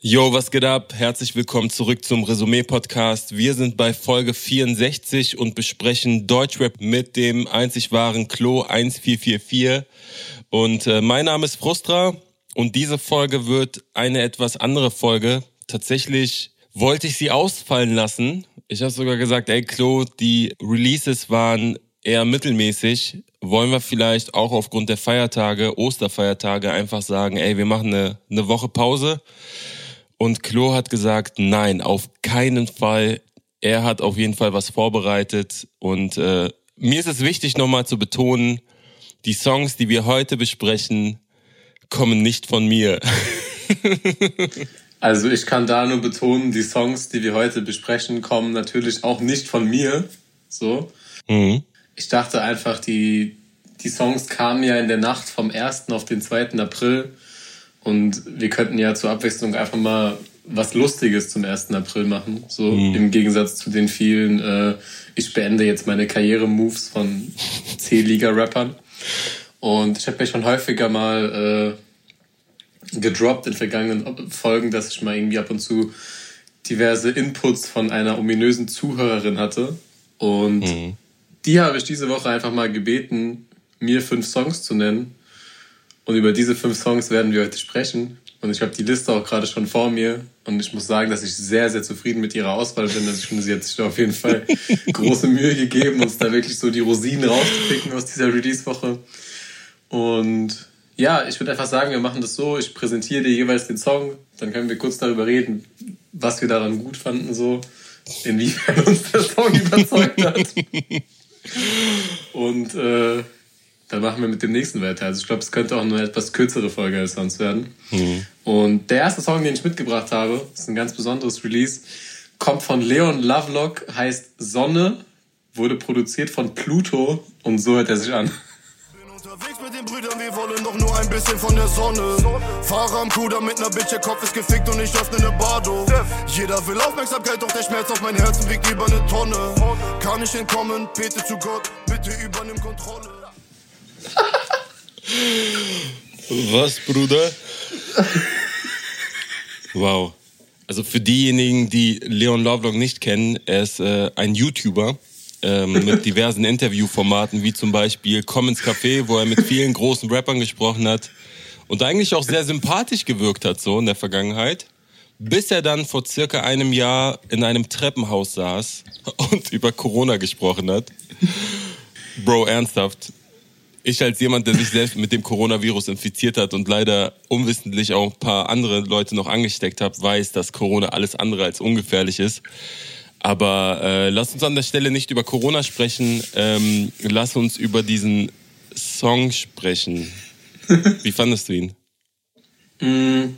Yo, was geht ab? Herzlich willkommen zurück zum Resümee-Podcast. Wir sind bei Folge 64 und besprechen Deutschrap mit dem einzig wahren Klo 1444. Und äh, mein Name ist Frustra und diese Folge wird eine etwas andere Folge. Tatsächlich wollte ich sie ausfallen lassen. Ich habe sogar gesagt, ey Klo, die Releases waren eher mittelmäßig. Wollen wir vielleicht auch aufgrund der Feiertage, Osterfeiertage einfach sagen, ey, wir machen eine, eine Woche Pause und Klo hat gesagt, nein, auf keinen Fall. Er hat auf jeden Fall was vorbereitet. Und äh, mir ist es wichtig, nochmal zu betonen, die Songs, die wir heute besprechen, kommen nicht von mir. also ich kann da nur betonen, die Songs, die wir heute besprechen, kommen natürlich auch nicht von mir. So. Mhm. Ich dachte einfach, die, die Songs kamen ja in der Nacht vom 1. auf den 2. April. Und wir könnten ja zur Abwechslung einfach mal was Lustiges zum 1. April machen. So mhm. im Gegensatz zu den vielen, äh, ich beende jetzt meine Karriere-Moves von C-Liga-Rappern. Und ich habe mir schon häufiger mal äh, gedroppt in vergangenen Folgen, dass ich mal irgendwie ab und zu diverse Inputs von einer ominösen Zuhörerin hatte. Und mhm. die habe ich diese Woche einfach mal gebeten, mir fünf Songs zu nennen, und über diese fünf Songs werden wir heute sprechen. Und ich habe die Liste auch gerade schon vor mir. Und ich muss sagen, dass ich sehr, sehr zufrieden mit ihrer Auswahl bin. Also ich finde, sie hat sich auf jeden Fall große Mühe gegeben, uns da wirklich so die Rosinen rauszupicken aus dieser Release-Woche. Und ja, ich würde einfach sagen, wir machen das so. Ich präsentiere dir jeweils den Song. Dann können wir kurz darüber reden, was wir daran gut fanden, so. Inwiefern uns der Song überzeugt hat. Und äh, dann machen wir mit dem nächsten weiter. Also ich glaube, es könnte auch eine etwas kürzere Folge als sonst werden. Mhm. Und der erste Song, den ich mitgebracht habe, ist ein ganz besonderes Release, kommt von Leon Lovelock, heißt Sonne, wurde produziert von Pluto und so hört er sich an. Unterwegs mit den Brüdern, wir wollen doch nur ein bisschen von der Sonne. Fahrer am Kuder mit ner Bitch, ihr Kopf ist gefickt und ich öffne ne Bardo. Jeder will Aufmerksamkeit, doch der Schmerz auf mein Herzen wiegt über ne Tonne. Kann ich entkommen, bete zu Gott, bitte übernimm Kontrolle. Was, Bruder? Wow. Also für diejenigen, die Leon Lovelock nicht kennen, er ist äh, ein YouTuber ähm, mit diversen Interviewformaten, wie zum Beispiel Komm ins Café, wo er mit vielen großen Rappern gesprochen hat und eigentlich auch sehr sympathisch gewirkt hat, so in der Vergangenheit. Bis er dann vor circa einem Jahr in einem Treppenhaus saß und über Corona gesprochen hat. Bro, ernsthaft ich als jemand, der sich selbst mit dem Coronavirus infiziert hat und leider unwissentlich auch ein paar andere Leute noch angesteckt hat, weiß, dass Corona alles andere als ungefährlich ist. Aber äh, lass uns an der Stelle nicht über Corona sprechen. Ähm, lass uns über diesen Song sprechen. Wie fandest du ihn? Mm.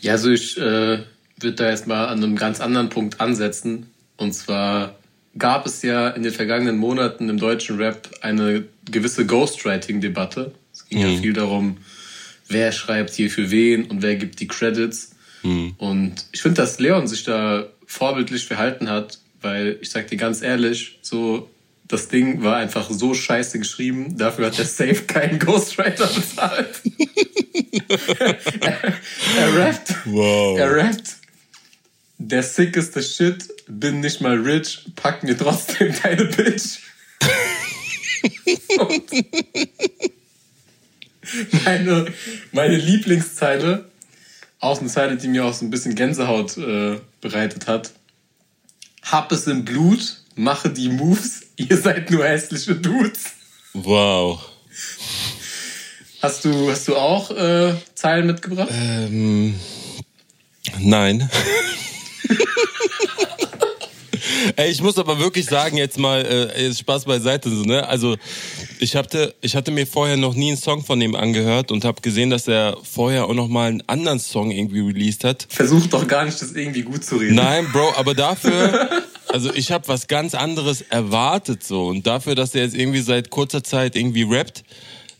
Ja, also ich äh, würde da erstmal an einem ganz anderen Punkt ansetzen. Und zwar gab es ja in den vergangenen Monaten im deutschen Rap eine gewisse Ghostwriting-Debatte. Es ging mhm. ja viel darum, wer schreibt hier für wen und wer gibt die Credits. Mhm. Und ich finde, dass Leon sich da vorbildlich verhalten hat, weil ich sag dir ganz ehrlich, so das Ding war einfach so scheiße geschrieben, dafür hat der Safe keinen Ghostwriter bezahlt. er, er rappt. Wow. Er rappt der sickeste Shit, bin nicht mal rich, pack mir trotzdem deine Bitch. meine, meine Lieblingszeile, auch eine Zeile, die mir auch so ein bisschen Gänsehaut äh, bereitet hat. Hab es im Blut, mache die Moves, ihr seid nur hässliche Dudes. Wow. Hast du, hast du auch äh, Zeilen mitgebracht? Ähm, nein. Ey, ich muss aber wirklich sagen, jetzt mal äh, Spaß beiseite. So, ne? Also ich hatte, ich hatte mir vorher noch nie einen Song von ihm angehört und habe gesehen, dass er vorher auch noch mal einen anderen Song irgendwie released hat. Versuch doch gar nicht, das irgendwie gut zu reden. Nein, Bro, aber dafür, also ich habe was ganz anderes erwartet so und dafür, dass er jetzt irgendwie seit kurzer Zeit irgendwie rappt,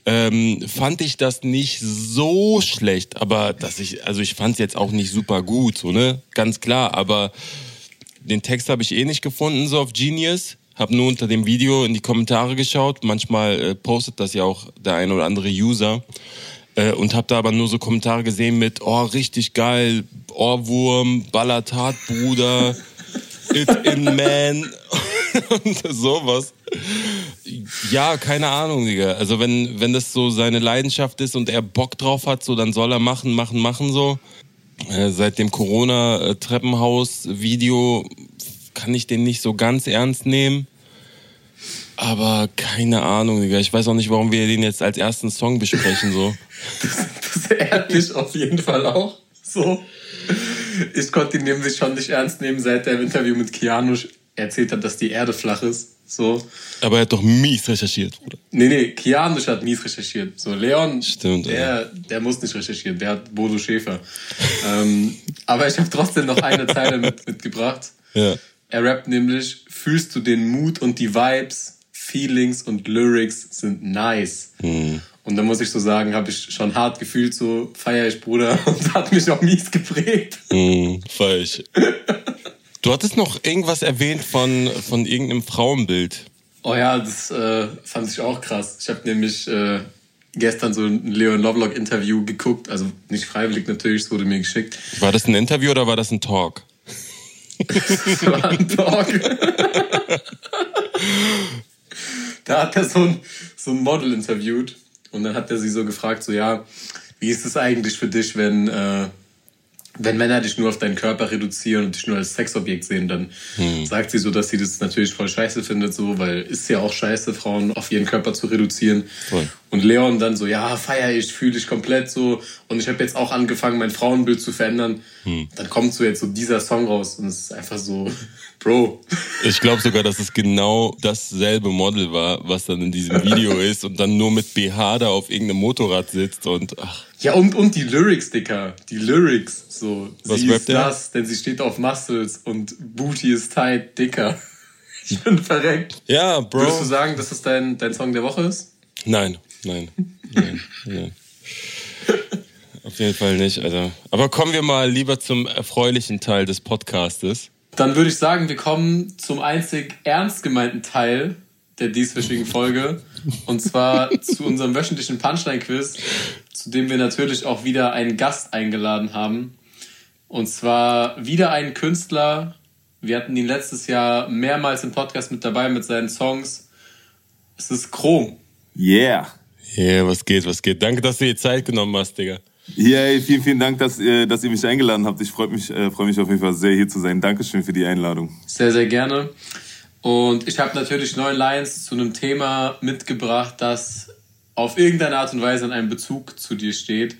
ähm, fand ich das nicht so schlecht, aber dass ich, also ich fand es jetzt auch nicht super gut, so ne, ganz klar. Aber den Text habe ich eh nicht gefunden so auf Genius. Hab nur unter dem Video in die Kommentare geschaut. Manchmal äh, postet das ja auch der ein oder andere User. Äh, und habe da aber nur so Kommentare gesehen mit, oh, richtig geil, Ohrwurm, ballert hart, Bruder, it's in man und sowas. Ja, keine Ahnung, Digga. Also wenn, wenn das so seine Leidenschaft ist und er Bock drauf hat, so, dann soll er machen, machen, machen so. Äh, seit dem Corona-Treppenhaus-Video kann ich den nicht so ganz ernst nehmen. Aber keine Ahnung, Digga. Ich weiß auch nicht, warum wir den jetzt als ersten Song besprechen, so. das, das ehrt mich auf jeden Fall auch. So. Ich konnte ihn nämlich schon nicht ernst nehmen, seit er im Interview mit Keanu erzählt hat, dass die Erde flach ist. So. Aber er hat doch mies recherchiert, Bruder. Nee, nee, Keanu hat mies recherchiert. So, Leon, Stimmt, der, ja. der muss nicht recherchieren, der hat Bodo Schäfer. ähm, aber ich habe trotzdem noch eine Zeile mit, mitgebracht. Ja. Er rappt nämlich, fühlst du den Mut und die Vibes, Feelings und Lyrics sind nice. Hm. Und da muss ich so sagen, habe ich schon hart gefühlt, so feier ich Bruder und hat mich auch mies geprägt. Mm, feier ich. du hattest noch irgendwas erwähnt von, von irgendeinem Frauenbild. Oh ja, das äh, fand ich auch krass. Ich habe nämlich äh, gestern so ein Leon Lovelock Interview geguckt, also nicht freiwillig natürlich, es wurde mir geschickt. War das ein Interview oder war das ein Talk? das war ein Talk. da hat er so ein, so ein Model interviewt und dann hat er sie so gefragt, so ja, wie ist es eigentlich für dich, wenn, äh, wenn Männer dich nur auf deinen Körper reduzieren und dich nur als Sexobjekt sehen, dann hm. sagt sie so, dass sie das natürlich voll scheiße findet, so, weil ist ja auch scheiße, Frauen auf ihren Körper zu reduzieren. Voll. Und Leon dann so, ja, feier ich, fühle ich komplett so. Und ich habe jetzt auch angefangen, mein Frauenbild zu verändern. Hm. Dann kommt so jetzt so dieser Song raus und es ist einfach so, Bro. Ich glaube sogar, dass es genau dasselbe Model war, was dann in diesem Video ist und dann nur mit BH da auf irgendeinem Motorrad sitzt und ach. Ja, und, und die Lyrics, Dicker. Die Lyrics, so. Was sie ist das, denn sie steht auf Muscles und Booty ist tight, Dicker. Ich bin verreckt. Ja, Bro. Würdest du sagen, dass es dein, dein Song der Woche ist? Nein, nein, nein, nein. Auf jeden Fall nicht, Alter. Aber kommen wir mal lieber zum erfreulichen Teil des Podcastes. Dann würde ich sagen, wir kommen zum einzig ernst gemeinten Teil der dieswöchigen Folge. Und zwar zu unserem wöchentlichen Punchline-Quiz, zu dem wir natürlich auch wieder einen Gast eingeladen haben. Und zwar wieder einen Künstler. Wir hatten ihn letztes Jahr mehrmals im Podcast mit dabei mit seinen Songs. Es ist Chrom. Yeah. Yeah, was geht, was geht. Danke, dass du dir Zeit genommen hast, Digga. Ja, ey, vielen, vielen Dank, dass, äh, dass ihr mich eingeladen habt. Ich freue mich, äh, freu mich auf jeden Fall sehr, hier zu sein. Dankeschön für die Einladung. Sehr, sehr gerne. Und ich habe natürlich neun Lines zu einem Thema mitgebracht, das auf irgendeine Art und Weise in einem Bezug zu dir steht.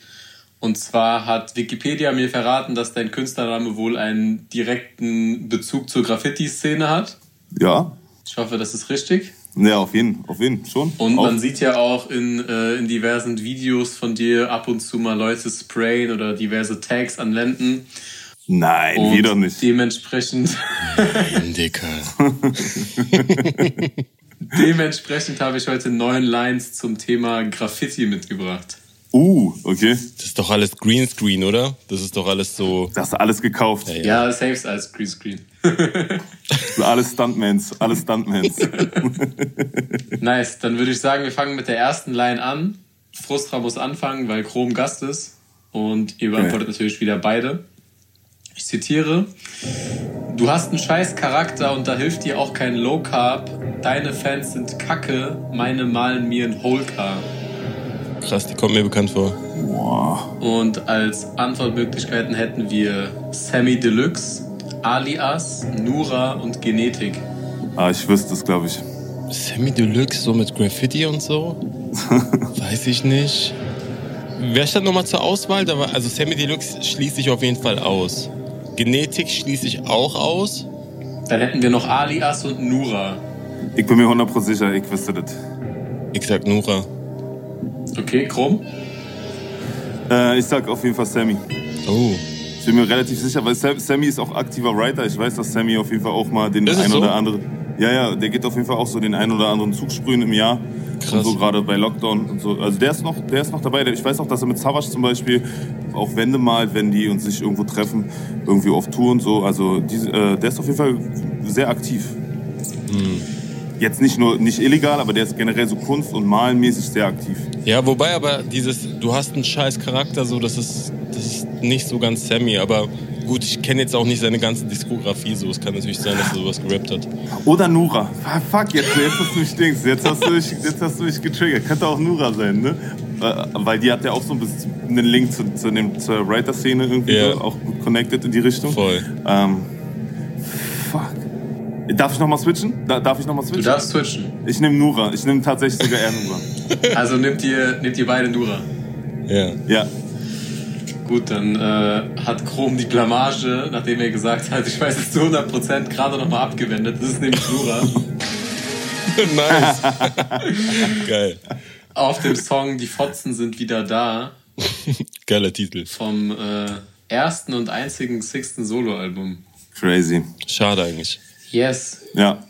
Und zwar hat Wikipedia mir verraten, dass dein Künstlername wohl einen direkten Bezug zur Graffiti-Szene hat. Ja. Ich hoffe, das ist richtig. Ja, auf jeden, auf jeden, schon. Und auch. man sieht ja auch in, äh, in diversen Videos von dir ab und zu mal Leute sprayen oder diverse Tags an Wänden. Nein, und wieder nicht. Dementsprechend. Nein, Dicker. dementsprechend habe ich heute neun Lines zum Thema Graffiti mitgebracht. Uh, okay. Das ist doch alles Greenscreen, oder? Das ist doch alles so. Das ist alles gekauft. Ja, ja. ja safe als Greenscreen. alles Stuntmans, alles Stuntmans. nice, dann würde ich sagen, wir fangen mit der ersten Line an. Frustra muss anfangen, weil Chrom Gast ist. Und ihr beantwortet okay. natürlich wieder beide. Ich zitiere: Du hast einen scheiß Charakter und da hilft dir auch kein Low Carb. Deine Fans sind kacke, meine malen mir ein Whole Car. Krass, die kommt mir bekannt vor. Wow. Und als Antwortmöglichkeiten hätten wir Sammy Deluxe, Alias, Nura und Genetik. Ah, ich wüsste es, glaube ich. Sammy Deluxe, so mit Graffiti und so? Weiß ich nicht. Wer stand nochmal zur Auswahl? Also Sammy Deluxe schließe ich auf jeden Fall aus. Genetik schließe ich auch aus. Dann hätten wir noch Alias und Nura. Ich bin mir 100% sicher, ich wüsste das. Ich sag Nura. Okay, Chrom? Äh, ich sag auf jeden Fall Sammy. Oh. Ich bin mir relativ sicher, weil Sammy ist auch aktiver Writer. Ich weiß, dass Sammy auf jeden Fall auch mal den ein so? oder anderen. Ja, ja, der geht auf jeden Fall auch so den ein oder anderen Zug sprühen im Jahr. Krass. Und so gerade bei Lockdown und so. Also der ist noch, der ist noch dabei. Ich weiß auch, dass er mit Savage zum Beispiel auch Wände malt, wenn die uns sich irgendwo treffen, irgendwie auf Tour und so. Also die, äh, der ist auf jeden Fall sehr aktiv. Hm. jetzt nicht nur nicht illegal, aber der ist generell so kunst- und malenmäßig sehr aktiv. Ja, wobei aber dieses, du hast einen scheiß Charakter, so, das ist, das ist nicht so ganz Sammy, aber gut, ich kenne jetzt auch nicht seine ganze Diskografie, so, es kann natürlich sein, dass er sowas gerappt hat. Oder Nura. Ah, fuck, jetzt, jetzt hast du mich Dings, jetzt hast du mich, jetzt hast du mich getriggert. Könnte auch Nura sein, ne? Weil die hat ja auch so ein bisschen einen Link zu, zu dem, zur Writer-Szene irgendwie yeah. auch gut connected in die Richtung. Voll. Ähm, fuck. Darf ich nochmal switchen? darf ich nochmal switchen? Du darfst switchen. Ich nehme Nura. Ich nehme tatsächlich sogar eher Nura. Also nehmt ihr, nehmt ihr beide Nura? Ja. Ja. Gut, dann äh, hat Chrom die Blamage, nachdem er gesagt hat, ich weiß es zu 100% gerade nochmal abgewendet. Das ist nämlich Nura. nice. Geil. Auf dem Song Die Fotzen sind wieder da. Geiler Titel. Vom äh, ersten und einzigen sixten Soloalbum. Crazy. Schade eigentlich. Yes. Ja.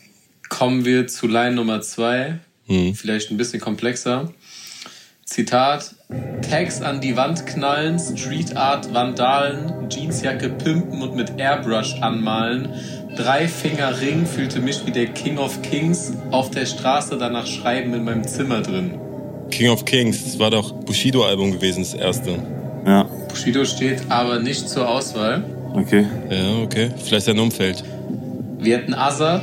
Kommen wir zu Line Nummer zwei. Hm. Vielleicht ein bisschen komplexer. Zitat: Tags an die Wand knallen, Street Art Vandalen, Jeansjacke pimpen und mit Airbrush anmalen. Drei Finger Ring fühlte mich wie der King of Kings auf der Straße danach schreiben in meinem Zimmer drin. King of Kings, das war doch Bushido-Album gewesen, das erste. Ja. Bushido steht aber nicht zur Auswahl. Okay. Ja, okay. Vielleicht sein Umfeld. Wir hätten Azad,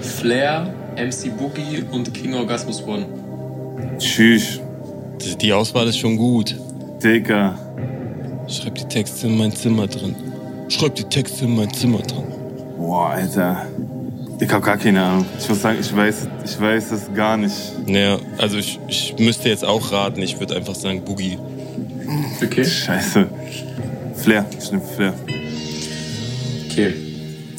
Flair, MC Boogie und King Orgasmus One. Tschüss. Die Auswahl ist schon gut. Digga. Schreib die Texte in mein Zimmer drin. Schreib die Texte in mein Zimmer drin. Boah, Alter. Ich hab gar keine Ahnung. Ich muss sagen, ich weiß, ich weiß es gar nicht. Naja, also ich, ich müsste jetzt auch raten. Ich würde einfach sagen Boogie. Okay. Scheiße. Flair. Ich nehme Flair. Okay.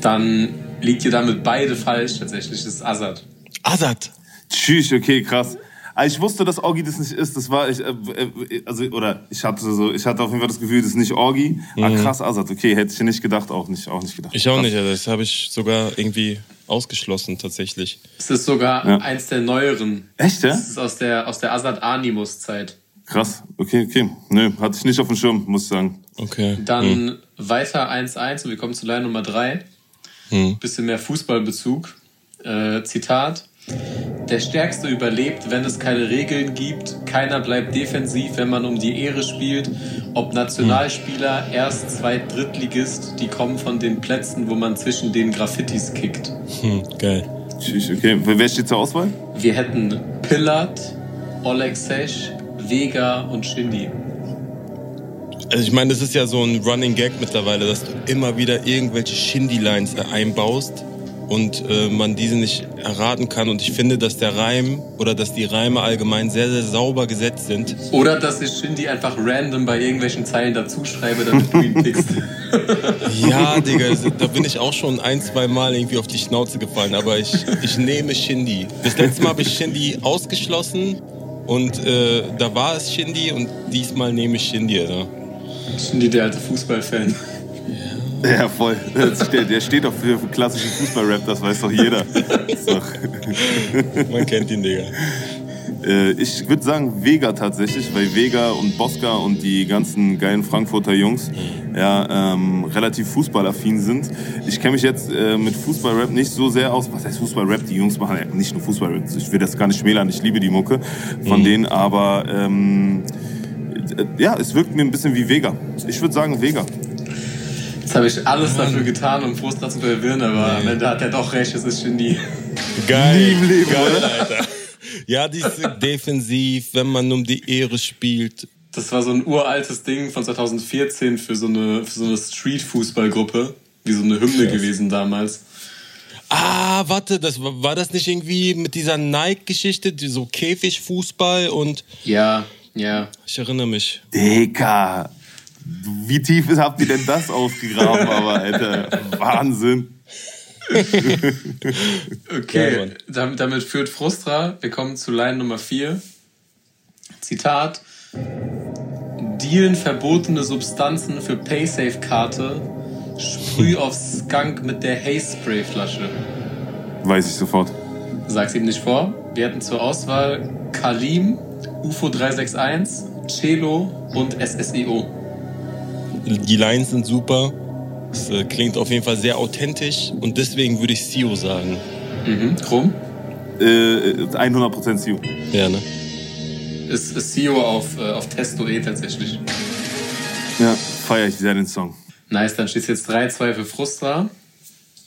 Dann liegt ihr damit beide falsch tatsächlich. Das ist Azad. Azad? Tschüss, okay, krass. Ah, ich wusste, dass Orgi das nicht ist. Das war ich, äh, äh, also oder ich hatte so, ich hatte auf jeden Fall das Gefühl, das ist nicht Orgi. Ah, mhm. Ah, krass, Azad. Okay, hätte ich nicht gedacht, auch nicht, auch nicht gedacht. Ich auch krass. nicht. Also das habe ich sogar irgendwie ausgeschlossen tatsächlich. Es ist sogar ja. eins der neueren. Echt, ja? Das ist aus der aus der Azad Animus Zeit. Krass, okay, okay. Nö, hatte ich nicht auf dem Schirm, muss ich sagen. Okay. Dann mhm. weiter 1-1 und wir kommen zu Line Nummer 3. Mhm. Bisschen mehr Fußballbezug. Äh, Zitat. Der Stärkste überlebt, wenn es keine Regeln gibt. Keiner bleibt defensiv, wenn man um die Ehre spielt. Ob Nationalspieler, hm. Erst-, Zweit-, Drittligist, die kommen von den Plätzen, wo man zwischen den Graffitis kickt. Hm, geil. Okay, wer steht zur Auswahl? Wir hätten Pillard, Oleg Sesh, Vega und Shindy. Also ich meine, das ist ja so ein Running Gag mittlerweile, dass du immer wieder irgendwelche Shindy-Lines einbaust und äh, man diese nicht erraten kann. Und ich finde, dass der Reim oder dass die Reime allgemein sehr, sehr sauber gesetzt sind. Oder dass ich Shindy einfach random bei irgendwelchen Zeilen dazuschreibe, damit du ihn pickst. ja, Digga, da bin ich auch schon ein, zwei Mal irgendwie auf die Schnauze gefallen. Aber ich, ich nehme Shindy. Das letzte Mal habe ich Shindy ausgeschlossen und äh, da war es Shindy und diesmal nehme ich Shindy, Alter. Shindy, der alte Fußballfan. Ja, voll. Der steht doch für klassischen Fußballrap, das weiß doch jeder. Man kennt ihn, Digga. Äh, ich würde sagen Vega tatsächlich, weil Vega und Bosca und die ganzen geilen Frankfurter Jungs ja, ähm, relativ fußballaffin sind. Ich kenne mich jetzt äh, mit Fußballrap nicht so sehr aus. Was heißt Fußballrap? Die Jungs machen ja nicht nur Fußballrap. Ich will das gar nicht schmälern. Ich liebe die Mucke von mhm. denen, aber ähm, ja, es wirkt mir ein bisschen wie Vega. Ich würde sagen Vega. Jetzt habe ich alles dafür getan, um Frustra zu verwirren, aber am Ende hat er doch recht, es ist Genie. Geil, Nie im Leben, geil, oder? Alter. Ja, die ist defensiv, wenn man um die Ehre spielt. Das war so ein uraltes Ding von 2014 für so eine, für so eine Street-Fußballgruppe. Wie so eine Hymne Scheiße. gewesen damals. Ah, warte, das war, war das nicht irgendwie mit dieser Nike-Geschichte, so Käfigfußball und. Ja, ja. Ich erinnere mich. Dicker, wie tief habt ihr denn das ausgegraben, aber Alter, Wahnsinn. okay, damit, damit führt Frustra. Wir kommen zu Line Nummer 4. Zitat. Dealen verbotene Substanzen für Paysafe-Karte. Sprüh auf Skunk mit der Haze-Spray-Flasche. Weiß ich sofort. Sag's ihm nicht vor. Wir hatten zur Auswahl Kalim, UFO 361, Cello und SSIO. Die Lines sind super. Es äh, klingt auf jeden Fall sehr authentisch und deswegen würde ich Sio sagen. Mhm, Krumm? Äh, 100% Sio. Ja, ne? Ist, ist Sio auf, äh, auf Testo eh tatsächlich. Ja, feiere ich sehr den Song. Nice, dann steht jetzt 3-2 für Frustra.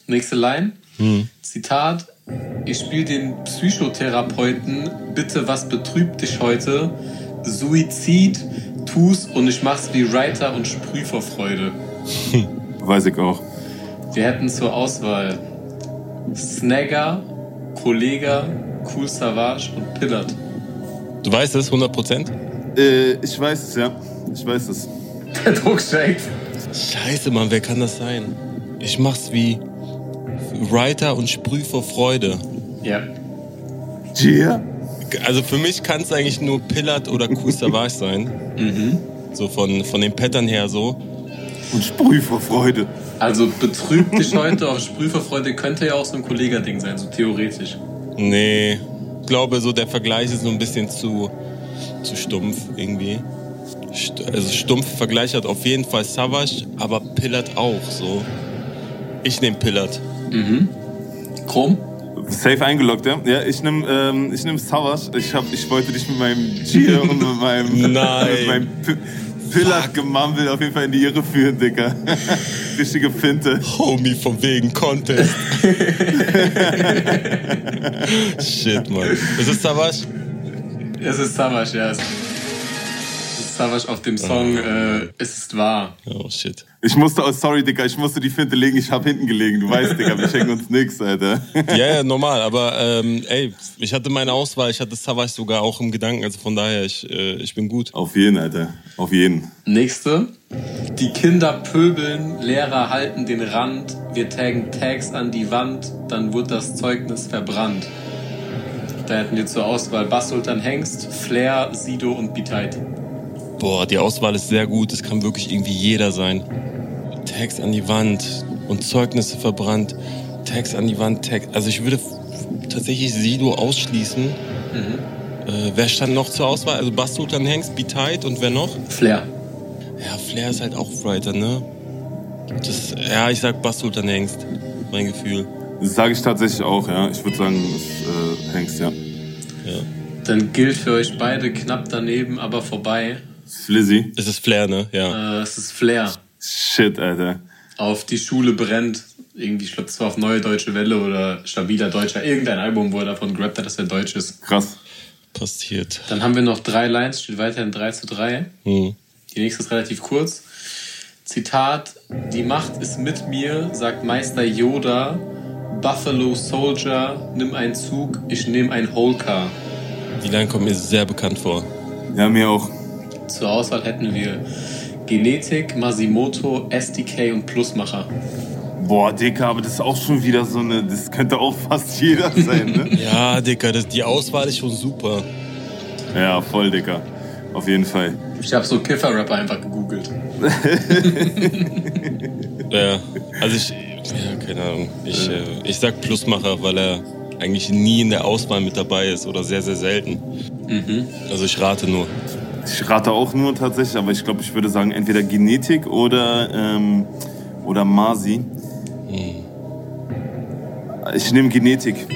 Nächste Line. Hm. Zitat. Ich spiele den Psychotherapeuten. Bitte, was betrübt dich heute? Suizid, tu's und ich mach's wie Writer und sprüh vor Freude. Weiß ich auch. Wir hätten zur Auswahl Snagger, Kollega, Cool Savage und Pillard. Du weißt es, 100%? Äh, ich weiß es, ja. Ich weiß es. Der Druck steigt. Scheiße, Mann, wer kann das sein? Ich mach's wie Writer und sprüh vor Freude. Ja. Gia? Also für mich kann es eigentlich nur Pillard oder Cool Savage sein. Mhm. So von, von den Pattern her so. Und sprüh vor Freude. Also betrübt dich heute auf Sprüh vor Freude könnte ja auch so ein Kollega-Ding sein, so theoretisch. Nee, ich glaube so der Vergleich ist so ein bisschen zu, zu stumpf irgendwie. Also stumpf Vergleich hat auf jeden Fall Savage, aber Pillard auch so. Ich nehme Pillard. Mhm. Chrom? Safe eingeloggt, ja? Ja, ich nehme ähm, nehm Savage. Ich, hab, ich wollte dich mit meinem Gier und mit meinem, Nein. mit meinem Pillard gemammelt auf jeden Fall in die Irre führen, Digga. Richtige Finte. Homie, von wegen Contest. Shit, Mann. Ist es Savage? Es ist Savage, ja. Savage auf dem Song äh, Es ist wahr. Oh shit. Ich musste, oh, sorry, Digga, ich musste die Finte legen, ich hab hinten gelegen. Du weißt, Digga, wir schenken uns nix, Alter. Ja, ja, normal, aber ähm, ey, ich hatte meine Auswahl, ich hatte Savage sogar auch im Gedanken, also von daher, ich, äh, ich bin gut. Auf jeden, Alter. Auf jeden. Nächste. Die Kinder pöbeln, Lehrer halten den Rand, wir taggen Tags an die Wand, dann wird das Zeugnis verbrannt. Da hätten wir zur Auswahl Bass-Sultan Hengst, Flair, Sido und Biteit. Boah, die Auswahl ist sehr gut. Es kann wirklich irgendwie jeder sein. Tags an die Wand und Zeugnisse verbrannt. Tags an die Wand, Tag. Also ich würde tatsächlich Sido ausschließen. Mhm. Äh, wer stand noch zur Auswahl? Also Bastutan Hengst, Be Tight und wer noch? Flair. Ja, Flair ist halt auch Writer, ne? Das, ja, ich sag Bastutan Hengst. Mein Gefühl. Das sage ich tatsächlich auch, ja. Ich würde sagen, es äh, Hengst, ja. Ja. Dann gilt für euch beide knapp daneben, aber vorbei. Flizzy. Es ist Flair, ne? Ja. Äh, es ist Flair. Shit, Alter. Auf Die Schule brennt. Irgendwie, ich glaube, das war auf Neue Deutsche Welle oder Stabiler Deutscher. Irgendein Album, wo er davon gerappt hat, dass er deutsch ist. Krass. Passiert. Dann haben wir noch drei Lines, steht weiterhin 3 zu 3. Hm. Die nächste ist relativ kurz. Zitat: Die Macht ist mit mir, sagt Meister Yoda. Buffalo Soldier, nimm einen Zug, ich nehme ein Holcar. Die Line kommt mir sehr bekannt vor. Ja, mir auch. Zur Auswahl hätten wir Genetik, Masimoto, SDK und Plusmacher. Boah, Dicker, aber das ist auch schon wieder so eine. Das könnte auch fast jeder sein, ne? ja, Dicker, das, die Auswahl ist schon super. Ja, voll, Dicker. Auf jeden Fall. Ich habe so Kiffer-Rapper einfach gegoogelt. ja, also ich. Ja, keine Ahnung. Ich, äh, ich sag Plusmacher, weil er eigentlich nie in der Auswahl mit dabei ist oder sehr, sehr selten. Mhm. Also ich rate nur. Ich rate auch nur tatsächlich, aber ich glaube, ich würde sagen, entweder Genetik oder, ähm, oder Masi. Hm. Ich nehme Genetik.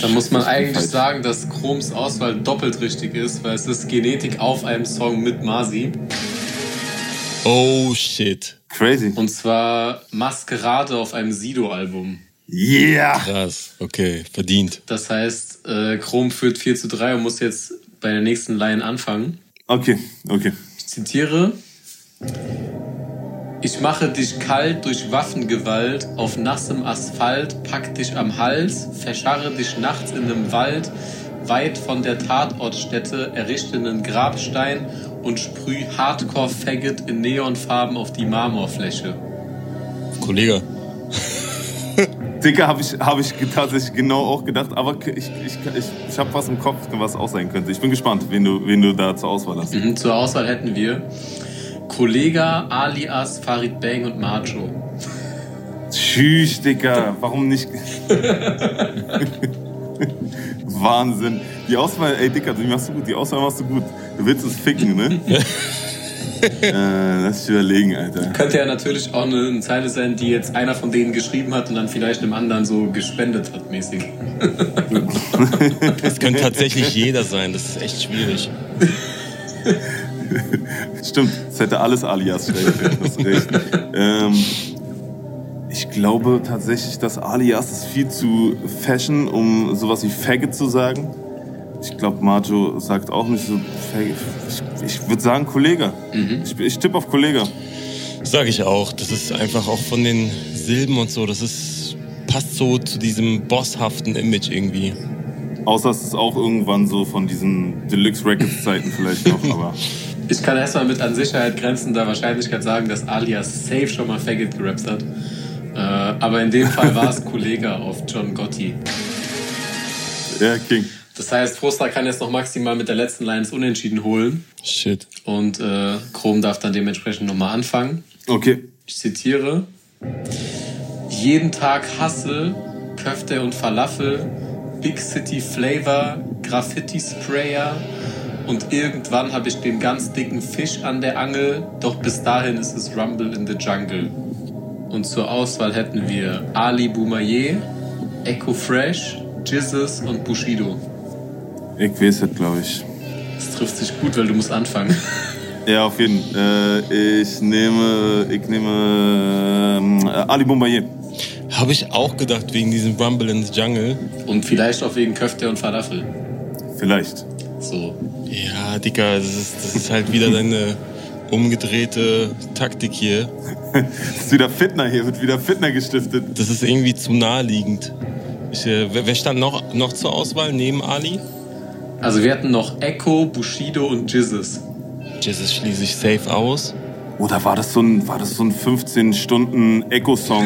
Da muss man eigentlich sagen, dass Chroms Auswahl doppelt richtig ist, weil es ist Genetik auf einem Song mit Masi. Oh shit. Crazy. Und zwar Maskerade auf einem Sido-Album. Yeah! Krass, okay, verdient. Das heißt, äh, Chrom führt 4 zu 3 und muss jetzt bei der nächsten Line anfangen. Okay, okay. Ich zitiere. Ich mache dich kalt durch Waffengewalt, auf nassem Asphalt, pack dich am Hals, verscharre dich nachts in einem Wald, weit von der Tatortstätte, errichte einen Grabstein und sprüh Hardcore-Faggot in Neonfarben auf die Marmorfläche. Kollege. Dicker habe ich, hab ich tatsächlich genau auch gedacht, aber ich, ich, ich, ich habe was im Kopf, was auch sein könnte. Ich bin gespannt, wen du, wen du da zur Auswahl hast. Mhm, zur Auswahl hätten wir Kollega, Alias, Farid Bang und Macho. Tschüss, Dicker. Warum nicht? Wahnsinn. Die Auswahl, ey Dicker, die machst du gut. Die Auswahl machst du gut. Du willst es ficken, ne? äh, lass ich überlegen, Alter. Könnte ja natürlich auch eine, eine, Zeile sein, die jetzt einer von denen geschrieben hat und dann vielleicht einem anderen so gespendet hat, mäßig. das könnte tatsächlich jeder sein, das ist echt schwierig. Stimmt, es hätte alles Alias recht. Ähm, ich glaube tatsächlich, dass Alias ist viel zu fashion, um sowas wie Faggot zu sagen. Ich glaube, Marjo sagt auch nicht so. Ich, ich würde sagen Kollege. Mhm. Ich, ich tippe auf Kollege. Sage ich auch. Das ist einfach auch von den Silben und so, das ist, passt so zu diesem bosshaften Image irgendwie. Außer es ist auch irgendwann so von diesen Deluxe Records Zeiten vielleicht noch, aber. Ich kann erstmal mit an Sicherheit grenzender Wahrscheinlichkeit sagen, dass Alias safe schon mal Faggot gerappt hat. Äh, aber in dem Fall war es Kollege auf John Gotti. Ja, King. Das heißt, Froster kann jetzt noch maximal mit der letzten Line das Unentschieden holen. Shit. Und äh, Chrome darf dann dementsprechend nochmal anfangen. Okay. Ich zitiere. Jeden Tag Hassel, Köfte und Falafel, Big City Flavor, Graffiti Sprayer und irgendwann habe ich den ganz dicken Fisch an der Angel, doch bis dahin ist es Rumble in the Jungle. Und zur Auswahl hätten wir Ali Boumaier, Echo Fresh, Jesus und Bushido. Ich weiß es, glaube ich. Das trifft sich gut, weil du musst anfangen. Ja, auf jeden Fall. Äh, ich nehme, ich nehme äh, Ali Boumaier. Habe ich auch gedacht, wegen diesem Rumble in the Jungle. Und vielleicht auch wegen Köfte und Falafel. Vielleicht. So. Ja, Dicker, das ist, das ist halt wieder deine umgedrehte Taktik hier. das ist wieder Fitner hier, wird wieder Fitner gestiftet. Das ist irgendwie zu naheliegend. Ich, äh, wer stand noch, noch zur Auswahl neben Ali? Also wir hatten noch Echo, Bushido und Jizzes. Jizzes schließe ich safe aus. Oder war das so ein, war das so ein 15 Stunden Echo-Song?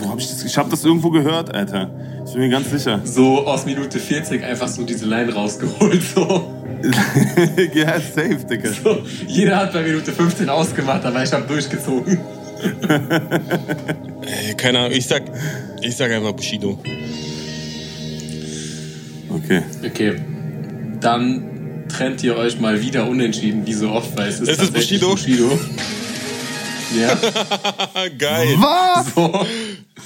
Wo hab ich das? Ich habe das irgendwo gehört, Alter. Ich bin mir ganz sicher. So aus Minute 40 einfach so diese Line rausgeholt, so. ja, safe, Digga. So, jeder hat bei Minute 15 ausgemacht, aber ich habe durchgezogen. Ey, keine Ahnung, ich sag, ich sag einfach Bushido. Okay. Okay. Dann trennt ihr euch mal wieder unentschieden, wie so oft, weil es ist, es ist Bushido. Bushido. Ja. Geil. Was? So.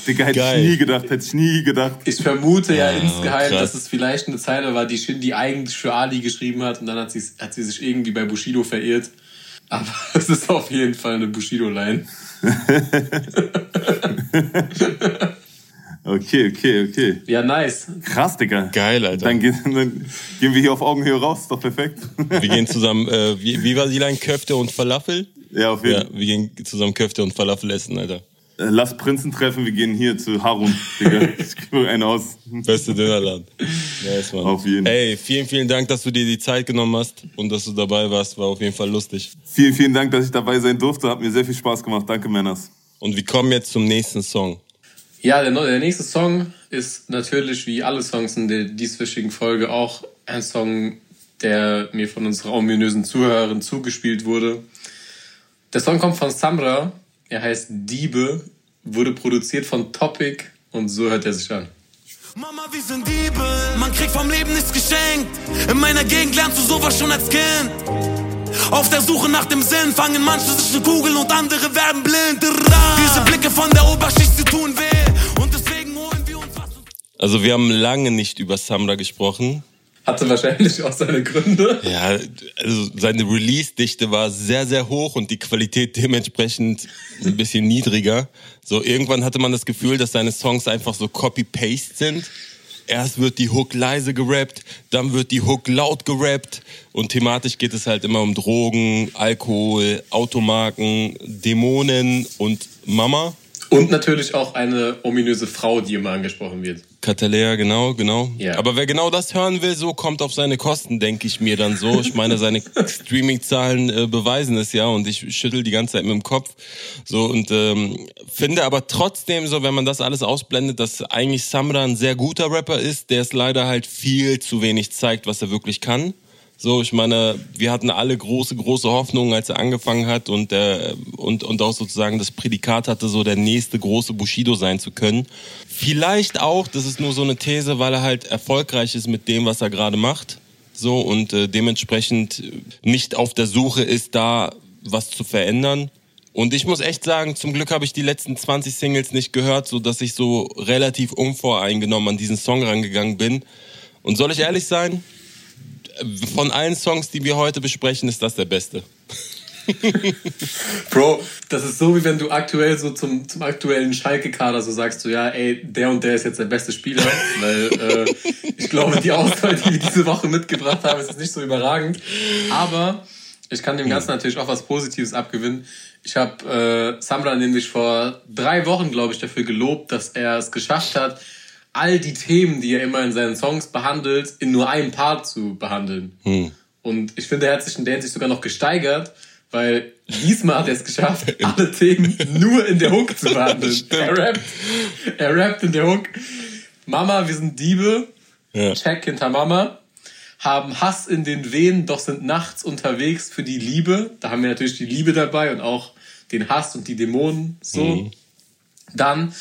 Digga, hätte Geil. ich nie gedacht, hätte ich nie gedacht. Ich vermute ja oh, insgeheim, krass. dass es vielleicht eine Zeile war, die Shindy eigentlich für Ali geschrieben hat und dann hat sie, hat sie sich irgendwie bei Bushido verirrt. Aber es ist auf jeden Fall eine Bushido-Line. okay, okay, okay. Ja, nice. Krass, Digga. Geil, Alter. Dann, gehen, dann gehen wir hier auf Augenhöhe raus, ist doch perfekt. wir gehen zusammen, äh, wie, wie war die Line? Köfte und Falafel? Ja, auf jeden Fall. Ja, wir gehen zusammen Köfte und Falafel essen, Alter. Äh, lass Prinzen treffen, wir gehen hier zu Harun, Digga. Ich gebe einen aus. Beste Dönerland. Nice, Mann. Auf jeden. Fall. Ey, vielen, vielen Dank, dass du dir die Zeit genommen hast und dass du dabei warst. War auf jeden Fall lustig. Vielen, vielen Dank, dass ich dabei sein durfte. Hat mir sehr viel Spaß gemacht. Danke, Männers. Und wir kommen jetzt zum nächsten Song. Ja, der, der nächste Song ist natürlich wie alle Songs in der dieswöchigen Folge auch ein Song, der mir von unserer ominösen Zuhörerin zugespielt wurde. Der Song kommt von Samra er heißt Diebe, wurde produziert von Topic und so hört er sich an. Mama, wir sind Diebe, man kriegt vom Leben nichts geschenkt. In meiner Gegend lernst du sowas schon als Kind. Auf der Suche nach dem Sinn fangen manche sich eine Kugel und andere werden blind. Diese Blicke von der Oberschicht, sie tun weh. Also wir haben lange nicht über Samra gesprochen. Hatte wahrscheinlich auch seine Gründe. Ja, also seine Release-Dichte war sehr, sehr hoch und die Qualität dementsprechend ein bisschen niedriger. So, irgendwann hatte man das Gefühl, dass seine Songs einfach so Copy-Paste sind. Erst wird die Hook leise gerappt, dann wird die Hook laut gerappt und thematisch geht es halt immer um Drogen, Alkohol, Automarken, Dämonen und Mama. Und natürlich auch eine ominöse Frau, die immer angesprochen wird. Catalea, genau, genau. Ja. Aber wer genau das hören will, so kommt auf seine Kosten, denke ich mir dann so. Ich meine, seine Streaming-Zahlen äh, beweisen es ja und ich schüttel die ganze Zeit mit dem Kopf. So und ähm, finde aber trotzdem so, wenn man das alles ausblendet, dass eigentlich Samra ein sehr guter Rapper ist, der es leider halt viel zu wenig zeigt, was er wirklich kann. So, ich meine, wir hatten alle große, große Hoffnungen, als er angefangen hat und, äh, und, und auch sozusagen das Prädikat hatte, so der nächste große Bushido sein zu können. Vielleicht auch, das ist nur so eine These, weil er halt erfolgreich ist mit dem, was er gerade macht. So und äh, dementsprechend nicht auf der Suche ist, da was zu verändern. Und ich muss echt sagen, zum Glück habe ich die letzten 20 Singles nicht gehört, so dass ich so relativ unvoreingenommen an diesen Song rangegangen bin. Und soll ich ehrlich sein? Von allen Songs, die wir heute besprechen, ist das der beste. Bro, das ist so, wie wenn du aktuell so zum, zum aktuellen Schalke-Kader so sagst, so ja, ey, der und der ist jetzt der beste Spieler, weil äh, ich glaube, die Auswahl, die wir diese Woche mitgebracht haben, ist nicht so überragend. Aber ich kann dem Ganzen natürlich auch was Positives abgewinnen. Ich habe äh, Samra nämlich vor drei Wochen, glaube ich, dafür gelobt, dass er es geschafft hat, all die Themen, die er immer in seinen Songs behandelt, in nur einem Part zu behandeln. Hm. Und ich finde, er hat sich in der Hinsicht sogar noch gesteigert, weil diesmal hat er es geschafft, alle Themen nur in der Hook zu behandeln. Er rappt, er rappt in der Hook. Mama, wir sind Diebe. Ja. Check hinter Mama. Haben Hass in den Venen, doch sind nachts unterwegs für die Liebe. Da haben wir natürlich die Liebe dabei und auch den Hass und die Dämonen. So. Mhm. Dann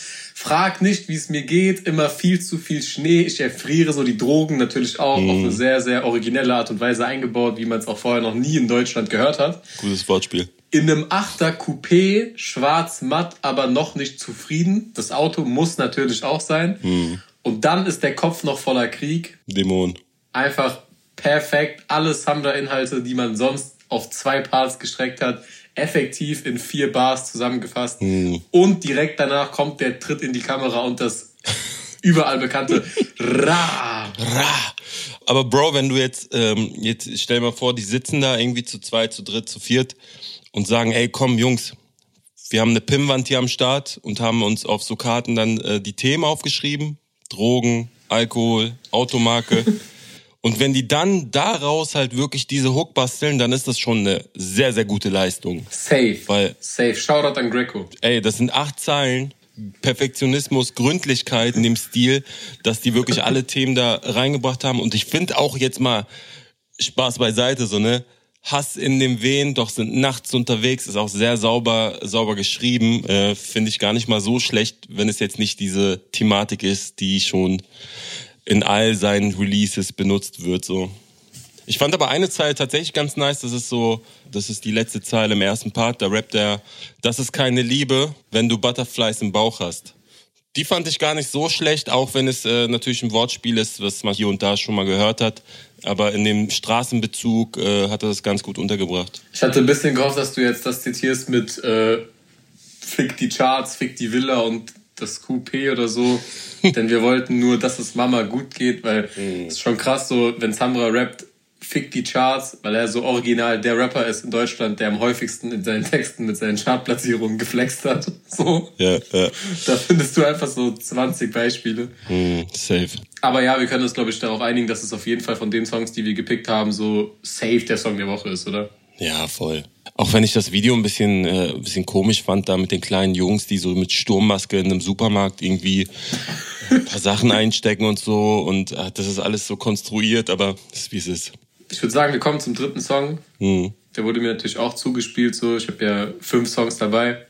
frag nicht, wie es mir geht, immer viel zu viel Schnee, ich erfriere so die Drogen natürlich auch mhm. auf eine sehr, sehr originelle Art und Weise eingebaut, wie man es auch vorher noch nie in Deutschland gehört hat. Gutes Wortspiel. In einem Achter Coupé, schwarz matt, aber noch nicht zufrieden. Das Auto muss natürlich auch sein. Mhm. Und dann ist der Kopf noch voller Krieg. Dämon. Einfach perfekt. Alle Samra-Inhalte, die man sonst auf zwei Parts gestreckt hat, effektiv in vier Bars zusammengefasst. Mhm. Und direkt danach kommt der Tritt in die Kamera und das überall bekannte Ra. Ra. Aber Bro, wenn du jetzt, ähm, jetzt stell mal vor, die sitzen da irgendwie zu zweit, zu dritt, zu viert und sagen, ey, komm, Jungs, wir haben eine Pimmwand hier am Start und haben uns auf so Karten dann äh, die Themen aufgeschrieben. Drogen, Alkohol, Automarke. Und wenn die dann daraus halt wirklich diese Hook basteln, dann ist das schon eine sehr, sehr gute Leistung. Safe. Weil, Safe. Shoutout an Greco. Ey, das sind acht Zeilen. Perfektionismus, Gründlichkeit in dem Stil, dass die wirklich alle Themen da reingebracht haben. Und ich finde auch jetzt mal Spaß beiseite, so, ne? Hass in dem Wehen, doch sind nachts unterwegs, ist auch sehr sauber, sauber geschrieben. Äh, finde ich gar nicht mal so schlecht, wenn es jetzt nicht diese Thematik ist, die schon in all seinen Releases benutzt wird. So. Ich fand aber eine Zeile tatsächlich ganz nice. Das ist so, das ist die letzte Zeile im ersten Part. Da rappt er, das ist keine Liebe, wenn du Butterflies im Bauch hast. Die fand ich gar nicht so schlecht, auch wenn es äh, natürlich ein Wortspiel ist, was man hier und da schon mal gehört hat. Aber in dem Straßenbezug äh, hat er das ganz gut untergebracht. Ich hatte ein bisschen gehofft, dass du jetzt das zitierst mit äh, Fick die Charts, Fick die Villa und das Coupé oder so. Denn wir wollten nur, dass es Mama gut geht, weil mhm. es ist schon krass so, wenn Samra rappt, fick die Charts, weil er so original der Rapper ist in Deutschland, der am häufigsten in seinen Texten mit seinen Chartplatzierungen geflext hat. So. Ja, ja. Da findest du einfach so 20 Beispiele. Mm, safe. Aber ja, wir können uns, glaube ich, darauf einigen, dass es auf jeden Fall von den Songs, die wir gepickt haben, so safe der Song der Woche ist, oder? Ja, voll. Auch wenn ich das Video ein bisschen, äh, ein bisschen komisch fand, da mit den kleinen Jungs, die so mit Sturmmaske in einem Supermarkt irgendwie ein paar Sachen einstecken und so. Und äh, das ist alles so konstruiert, aber das ist wie es ist. Ich würde sagen, wir kommen zum dritten Song. Mhm. Der wurde mir natürlich auch zugespielt. So. Ich habe ja fünf Songs dabei.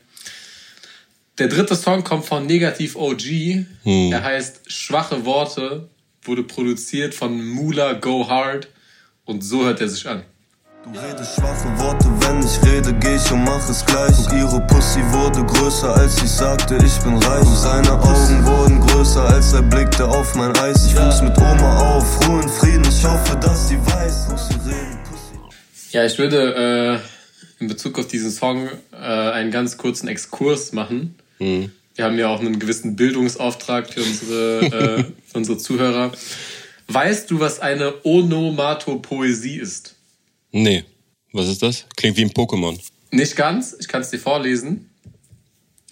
Der dritte Song kommt von Negativ OG. Mhm. Er heißt Schwache Worte, wurde produziert von Mula Go Hard und so hört er sich an. Du redest schwache Worte, wenn ich rede, geh ich und mach es gleich. Und ihre Pussy wurde größer, als ich sagte, ich bin reich. Und seine Augen wurden größer, als er blickte auf mein Eis. Ich wuchs mit Oma auf, Ruhe und Frieden, ich hoffe, dass sie weiß, wo sie reden, Pussy. Ja, ich würde äh, in Bezug auf diesen Song äh, einen ganz kurzen Exkurs machen. Mhm. Wir haben ja auch einen gewissen Bildungsauftrag für unsere, äh, für unsere Zuhörer. Weißt du, was eine Onomatopoesie ist? Nee. Was ist das? Klingt wie ein Pokémon. Nicht ganz. Ich kann es dir vorlesen.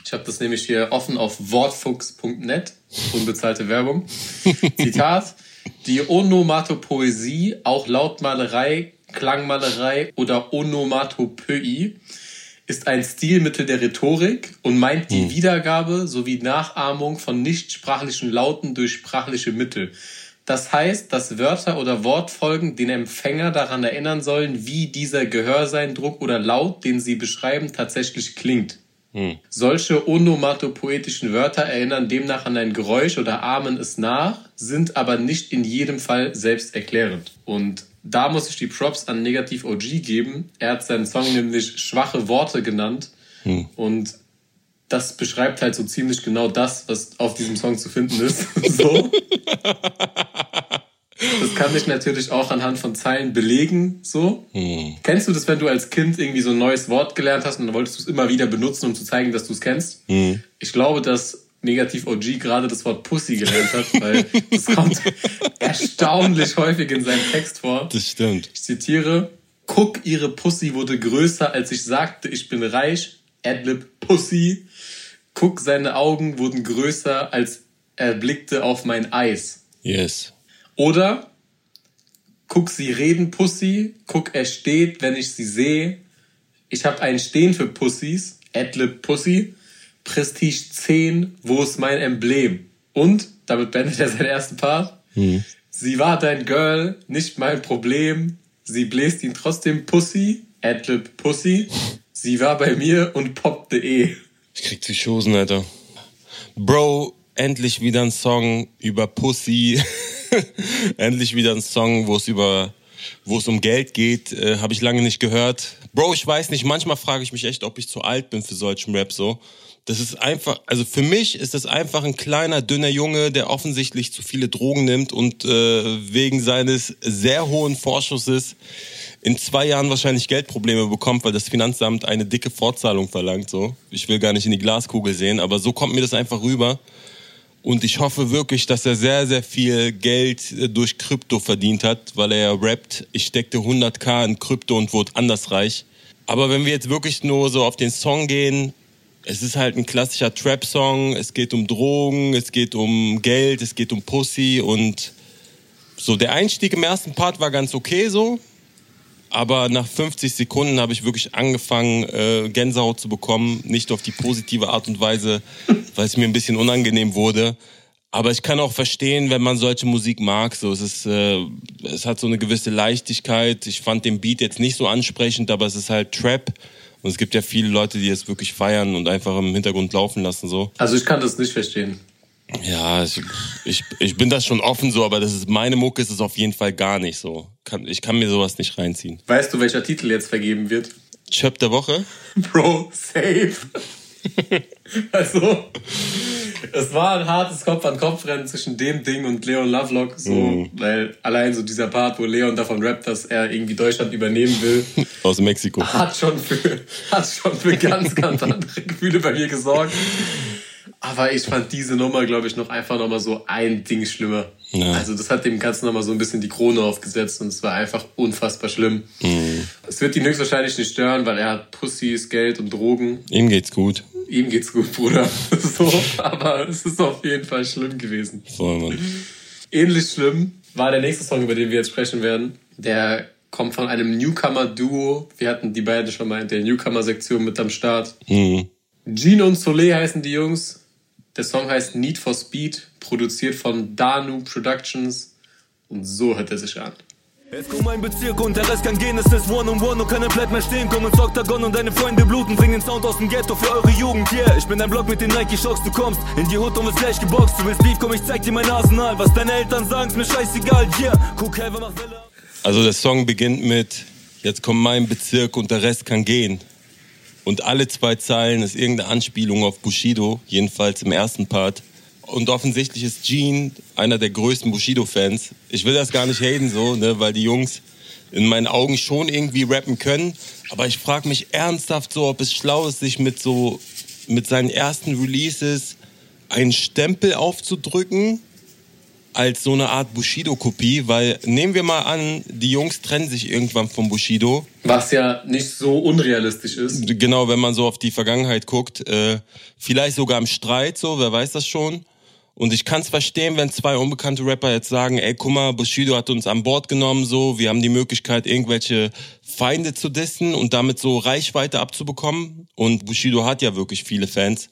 Ich habe das nämlich hier offen auf wortfuchs.net. Unbezahlte Werbung. Zitat. Die Onomatopoesie, auch Lautmalerei, Klangmalerei oder Onomatopoeie, ist ein Stilmittel der Rhetorik und meint die hm. Wiedergabe sowie Nachahmung von nichtsprachlichen Lauten durch sprachliche Mittel. Das heißt, dass Wörter oder Wortfolgen den Empfänger daran erinnern sollen, wie dieser Gehörseindruck oder Laut, den sie beschreiben, tatsächlich klingt. Hm. Solche onomatopoetischen Wörter erinnern demnach an ein Geräusch oder ahmen es nach, sind aber nicht in jedem Fall selbsterklärend. Und da muss ich die Props an Negativ OG geben. Er hat seinen Song nämlich schwache Worte genannt. Hm. Und das beschreibt halt so ziemlich genau das, was auf diesem Song zu finden ist. so. Das kann ich natürlich auch anhand von Zeilen belegen. So. Hm. Kennst du das, wenn du als Kind irgendwie so ein neues Wort gelernt hast und dann wolltest du es immer wieder benutzen, um zu zeigen, dass du es kennst? Hm. Ich glaube, dass Negativ OG gerade das Wort Pussy gelernt hat, weil das kommt erstaunlich häufig in seinem Text vor. Das stimmt. Ich zitiere: Guck, ihre Pussy wurde größer, als ich sagte, ich bin reich. Adlib Pussy. Guck, seine Augen wurden größer, als er blickte auf mein Eis. Yes. Oder guck sie reden, Pussy. Guck, er steht, wenn ich sie sehe. Ich habe ein Stehen für Pussys. Adlib Pussy. Prestige 10, wo ist mein Emblem? Und, damit beendet er seinen ersten Part, hm. sie war dein Girl, nicht mein Problem. Sie bläst ihn trotzdem Pussy, Adlib Pussy. Sie war bei mir und poppte eh. Ich krieg Psychosen, Alter. Bro, endlich wieder ein Song über Pussy. endlich wieder ein Song, wo es über wo es um Geld geht, äh, habe ich lange nicht gehört. Bro, ich weiß nicht, manchmal frage ich mich echt, ob ich zu alt bin für solchen Rap so. Das ist einfach, also für mich ist das einfach ein kleiner, dünner Junge, der offensichtlich zu viele Drogen nimmt und äh, wegen seines sehr hohen Vorschusses in zwei Jahren wahrscheinlich Geldprobleme bekommt, weil das Finanzamt eine dicke Fortzahlung verlangt. So, ich will gar nicht in die Glaskugel sehen, aber so kommt mir das einfach rüber. Und ich hoffe wirklich, dass er sehr, sehr viel Geld äh, durch Krypto verdient hat, weil er ja rappt, ich steckte 100k in Krypto und wurde anders reich. Aber wenn wir jetzt wirklich nur so auf den Song gehen, es ist halt ein klassischer Trap-Song. Es geht um Drogen, es geht um Geld, es geht um Pussy und so. Der Einstieg im ersten Part war ganz okay so. Aber nach 50 Sekunden habe ich wirklich angefangen, äh, Gänsehaut zu bekommen. Nicht auf die positive Art und Weise, weil es mir ein bisschen unangenehm wurde. Aber ich kann auch verstehen, wenn man solche Musik mag. So, es ist, äh, es hat so eine gewisse Leichtigkeit. Ich fand den Beat jetzt nicht so ansprechend, aber es ist halt Trap. Und es gibt ja viele Leute, die es wirklich feiern und einfach im Hintergrund laufen lassen. So. Also ich kann das nicht verstehen. Ja, ich, ich, ich bin das schon offen so, aber das ist meine Mucke ist es auf jeden Fall gar nicht so. Kann, ich kann mir sowas nicht reinziehen. Weißt du, welcher Titel jetzt vergeben wird? Chöp der Woche? Bro, safe. also, es war ein hartes Kopf-an-Kopf-Rennen zwischen dem Ding und Leon Lovelock, so, mm. weil allein so dieser Part, wo Leon davon rappt, dass er irgendwie Deutschland übernehmen will. Aus Mexiko. Hat schon für, hat schon für ganz, ganz andere Gefühle bei mir gesorgt. Aber ich fand diese Nummer, glaube ich, noch einfach nochmal so ein Ding schlimmer. Ja. Also das hat dem Ganzen nochmal so ein bisschen die Krone aufgesetzt und es war einfach unfassbar schlimm. Mhm. Es wird ihn höchstwahrscheinlich nicht stören, weil er hat Pussys, Geld und Drogen. Ihm geht's gut. Ihm geht's gut, Bruder. so, aber es ist auf jeden Fall schlimm gewesen. Voll, Mann. Ähnlich schlimm war der nächste Song, über den wir jetzt sprechen werden. Der kommt von einem Newcomer-Duo. Wir hatten die beiden schon mal in der Newcomer-Sektion mit am Start. Mhm. Gino und Soleil heißen die Jungs. Der Song heißt Need for Speed, produziert von Danu Productions. Und so hört er sich an. Es kommt mein Bezirk und der Rest kann gehen, es ist One on One und keiner bleibt mehr stehen. Komm ins Octagon und deine Freunde bluten, bring den Sound aus dem Ghetto für eure Jugend, yeah. Ich bin dein Block mit den Nike Shocks, du kommst in die Hut und wirst gleich geboxt. Du willst Beef, komm, ich zeig dir mein Arsenal. Was deine Eltern sagen, ist mir scheißegal, yeah. Guck, Helver macht Welle. Also der Song beginnt mit, jetzt kommt mein Bezirk und der Rest kann gehen. Und alle zwei Zeilen ist irgendeine Anspielung auf Bushido, jedenfalls im ersten Part. Und offensichtlich ist Gene einer der größten Bushido-Fans. Ich will das gar nicht haten so, ne, weil die Jungs in meinen Augen schon irgendwie rappen können. Aber ich frage mich ernsthaft so, ob es schlau ist, sich mit so, mit seinen ersten Releases einen Stempel aufzudrücken als so eine Art Bushido-Kopie, weil nehmen wir mal an, die Jungs trennen sich irgendwann vom Bushido. Was ja nicht so unrealistisch ist. Genau, wenn man so auf die Vergangenheit guckt. Äh, vielleicht sogar im Streit, so, wer weiß das schon. Und ich kann es verstehen, wenn zwei unbekannte Rapper jetzt sagen, ey, guck mal, Bushido hat uns an Bord genommen, so, wir haben die Möglichkeit, irgendwelche Feinde zu dissen und damit so Reichweite abzubekommen. Und Bushido hat ja wirklich viele Fans.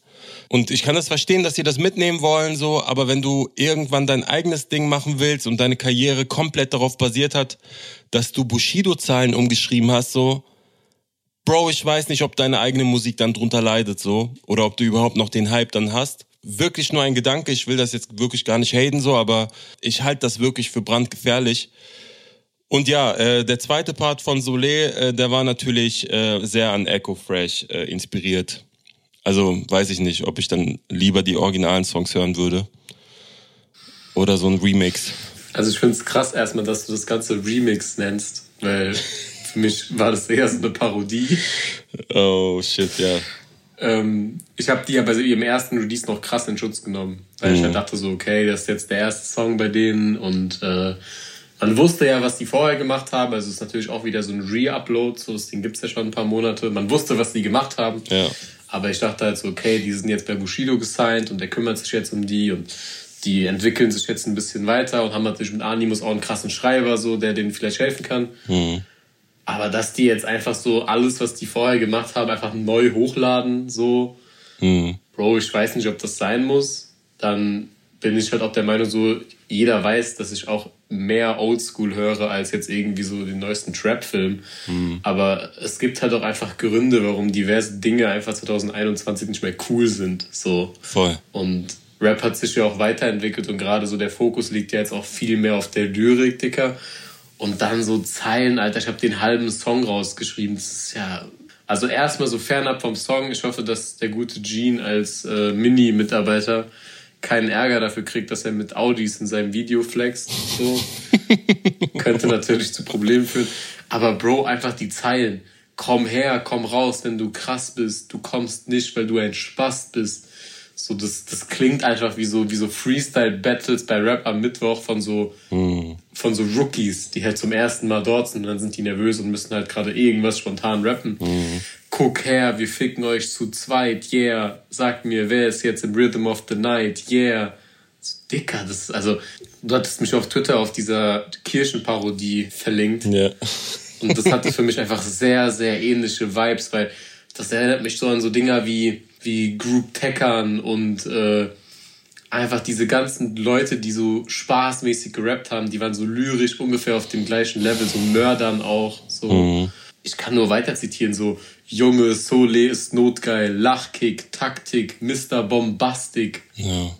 Und ich kann das verstehen, dass sie das mitnehmen wollen, so, aber wenn du irgendwann dein eigenes Ding machen willst und deine Karriere komplett darauf basiert hat, dass du Bushido-Zahlen umgeschrieben hast, so, Bro, ich weiß nicht, ob deine eigene Musik dann drunter leidet, so, oder ob du überhaupt noch den Hype dann hast. Wirklich nur ein Gedanke, ich will das jetzt wirklich gar nicht haten, so, aber ich halte das wirklich für brandgefährlich. Und ja, äh, der zweite Part von Soleil, äh, der war natürlich äh, sehr an Echo Fresh äh, inspiriert. Also weiß ich nicht, ob ich dann lieber die originalen Songs hören würde. Oder so ein Remix. Also ich finde es krass erstmal, dass du das ganze Remix nennst, weil für mich war das eher so eine Parodie. Oh shit, ja. Ähm, ich habe die ja bei ihrem ersten Release noch krass in Schutz genommen, weil mhm. ich halt dachte so, okay, das ist jetzt der erste Song bei denen und äh, man wusste ja, was die vorher gemacht haben. Also es ist natürlich auch wieder so ein Re-Upload. So, das Ding gibt's ja schon ein paar Monate. Man wusste, was die gemacht haben. Ja. Aber ich dachte halt so, okay, die sind jetzt bei Bushido gesigned und der kümmert sich jetzt um die und die entwickeln sich jetzt ein bisschen weiter und haben natürlich mit Animus auch einen krassen Schreiber, so, der denen vielleicht helfen kann. Mhm. Aber dass die jetzt einfach so alles, was die vorher gemacht haben, einfach neu hochladen, so, mhm. Bro, ich weiß nicht, ob das sein muss. Dann bin ich halt auch der Meinung, so, jeder weiß, dass ich auch mehr Oldschool höre als jetzt irgendwie so den neuesten Trap-Film. Mhm. Aber es gibt halt auch einfach Gründe, warum diverse Dinge einfach 2021 nicht mehr cool sind. So. Voll. Und Rap hat sich ja auch weiterentwickelt und gerade so der Fokus liegt ja jetzt auch viel mehr auf der Lyrik, Dicker. Und dann so Zeilen, Alter, ich habe den halben Song rausgeschrieben. Das ist ja. Also erstmal so fernab vom Song. Ich hoffe, dass der gute Gene als äh, Mini-Mitarbeiter keinen Ärger dafür kriegt, dass er mit Audis in seinem Video flext. So. Könnte natürlich zu Problemen führen. Aber Bro, einfach die Zeilen. Komm her, komm raus, wenn du krass bist. Du kommst nicht, weil du ein Spaß bist. So, das, das klingt einfach wie so, wie so Freestyle-Battles bei Rap am Mittwoch von so, mm. von so Rookies, die halt zum ersten Mal dort sind und dann sind die nervös und müssen halt gerade irgendwas spontan rappen. Mm guck her, wir ficken euch zu zweit, yeah. Sag mir, wer ist jetzt im Rhythm of the Night, yeah. So, Dicker, das ist, also, du hattest mich auf Twitter auf dieser Kirchenparodie verlinkt. Ja. Und das hatte für mich einfach sehr, sehr ähnliche Vibes, weil das erinnert mich so an so Dinger wie, wie Group Teckern und äh, einfach diese ganzen Leute, die so spaßmäßig gerappt haben, die waren so lyrisch ungefähr auf dem gleichen Level, so Mördern auch. So. Mhm. Ich kann nur weiter zitieren, so Junge, Sole ist notgeil, Lachkick, Taktik, Mr. Bombastic. Ja.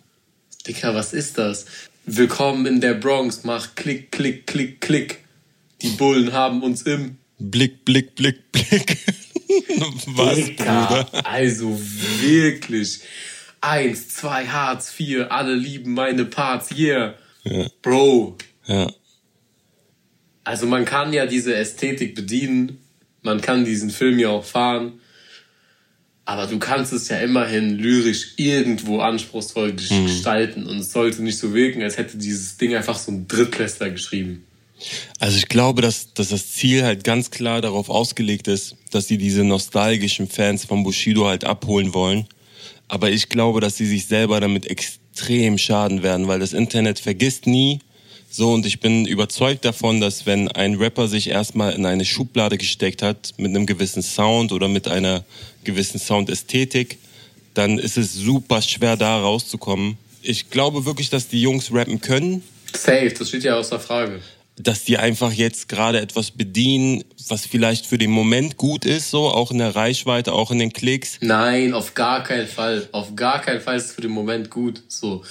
Dicker, was ist das? Willkommen in der Bronx, mach Klick, Klick, Klick, Klick. Die Bullen haben uns im Blick, Blick, Blick, Blick. was, Bruder? Also wirklich. Eins, zwei, Hartz, vier, alle lieben meine Parts, yeah. Ja. Bro. Ja. Also man kann ja diese Ästhetik bedienen man kann diesen Film ja auch fahren. Aber du kannst es ja immerhin lyrisch irgendwo anspruchsvoll mhm. gestalten. Und es sollte nicht so wirken, als hätte dieses Ding einfach so ein Drittklässler geschrieben. Also ich glaube, dass, dass das Ziel halt ganz klar darauf ausgelegt ist, dass sie diese nostalgischen Fans von Bushido halt abholen wollen. Aber ich glaube, dass sie sich selber damit extrem schaden werden, weil das Internet vergisst nie, so, und ich bin überzeugt davon, dass wenn ein Rapper sich erstmal in eine Schublade gesteckt hat, mit einem gewissen Sound oder mit einer gewissen Soundästhetik, dann ist es super schwer, da rauszukommen. Ich glaube wirklich, dass die Jungs rappen können. Safe, das steht ja außer Frage dass die einfach jetzt gerade etwas bedienen, was vielleicht für den Moment gut ist, so auch in der Reichweite, auch in den Klicks. Nein, auf gar keinen Fall. Auf gar keinen Fall ist es für den Moment gut. So,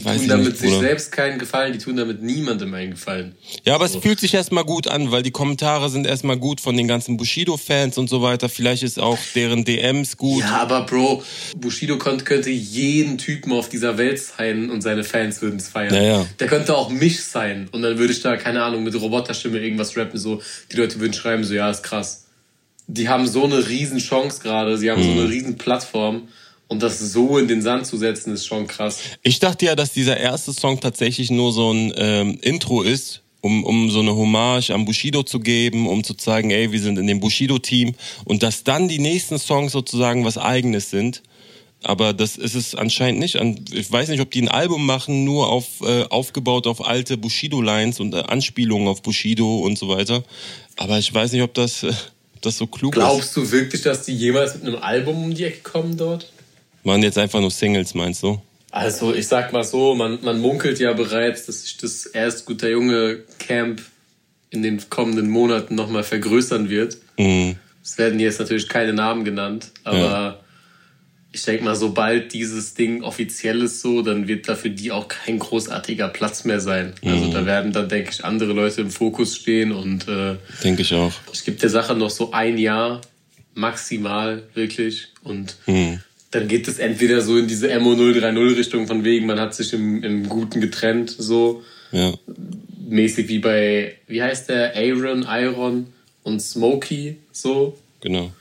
die tun damit nicht, sich selbst keinen Gefallen, die tun damit niemandem einen Gefallen. Ja, aber so. es fühlt sich erstmal gut an, weil die Kommentare sind erstmal gut von den ganzen Bushido-Fans und so weiter. Vielleicht ist auch deren DMs gut. Ja, aber Bro, Bushido könnte jeden Typen auf dieser Welt sein und seine Fans würden es feiern. Ja, ja. Der könnte auch mich sein und dann würde ich da keine Ahnung Ahnung, mit Roboterstimme irgendwas rappen, so, die Leute würden schreiben, so, ja, ist krass. Die haben so eine riesen Chance gerade, sie haben mhm. so eine mhm. riesen Plattform. Und das so in den Sand zu setzen, ist schon krass. Ich dachte ja, dass dieser erste Song tatsächlich nur so ein ähm, Intro ist, um, um so eine Hommage an Bushido zu geben, um zu zeigen, ey, wir sind in dem Bushido-Team. Und dass dann die nächsten Songs sozusagen was Eigenes sind. Aber das ist es anscheinend nicht. Ich weiß nicht, ob die ein Album machen, nur auf, äh, aufgebaut auf alte Bushido-Lines und äh, Anspielungen auf Bushido und so weiter. Aber ich weiß nicht, ob das, äh, das so klug Glaubst ist. Glaubst du wirklich, dass die jemals mit einem Album um die Ecke kommen dort? Waren jetzt einfach nur Singles, meinst du? Also, ich sag mal so, man, man munkelt ja bereits, dass sich das erst guter Junge Camp in den kommenden Monaten nochmal vergrößern wird. Mhm. Es werden jetzt natürlich keine Namen genannt, aber. Ja ich denke mal, sobald dieses Ding offiziell ist so, dann wird da für die auch kein großartiger Platz mehr sein. Also mhm. Da werden dann, denke ich, andere Leute im Fokus stehen und äh, denke ich auch. Ich gebe der Sache noch so ein Jahr maximal wirklich und mhm. dann geht es entweder so in diese MO 030 Richtung von wegen, man hat sich im, im Guten getrennt, so ja. mäßig wie bei, wie heißt der, Aaron, Iron und Smokey, so. Genau.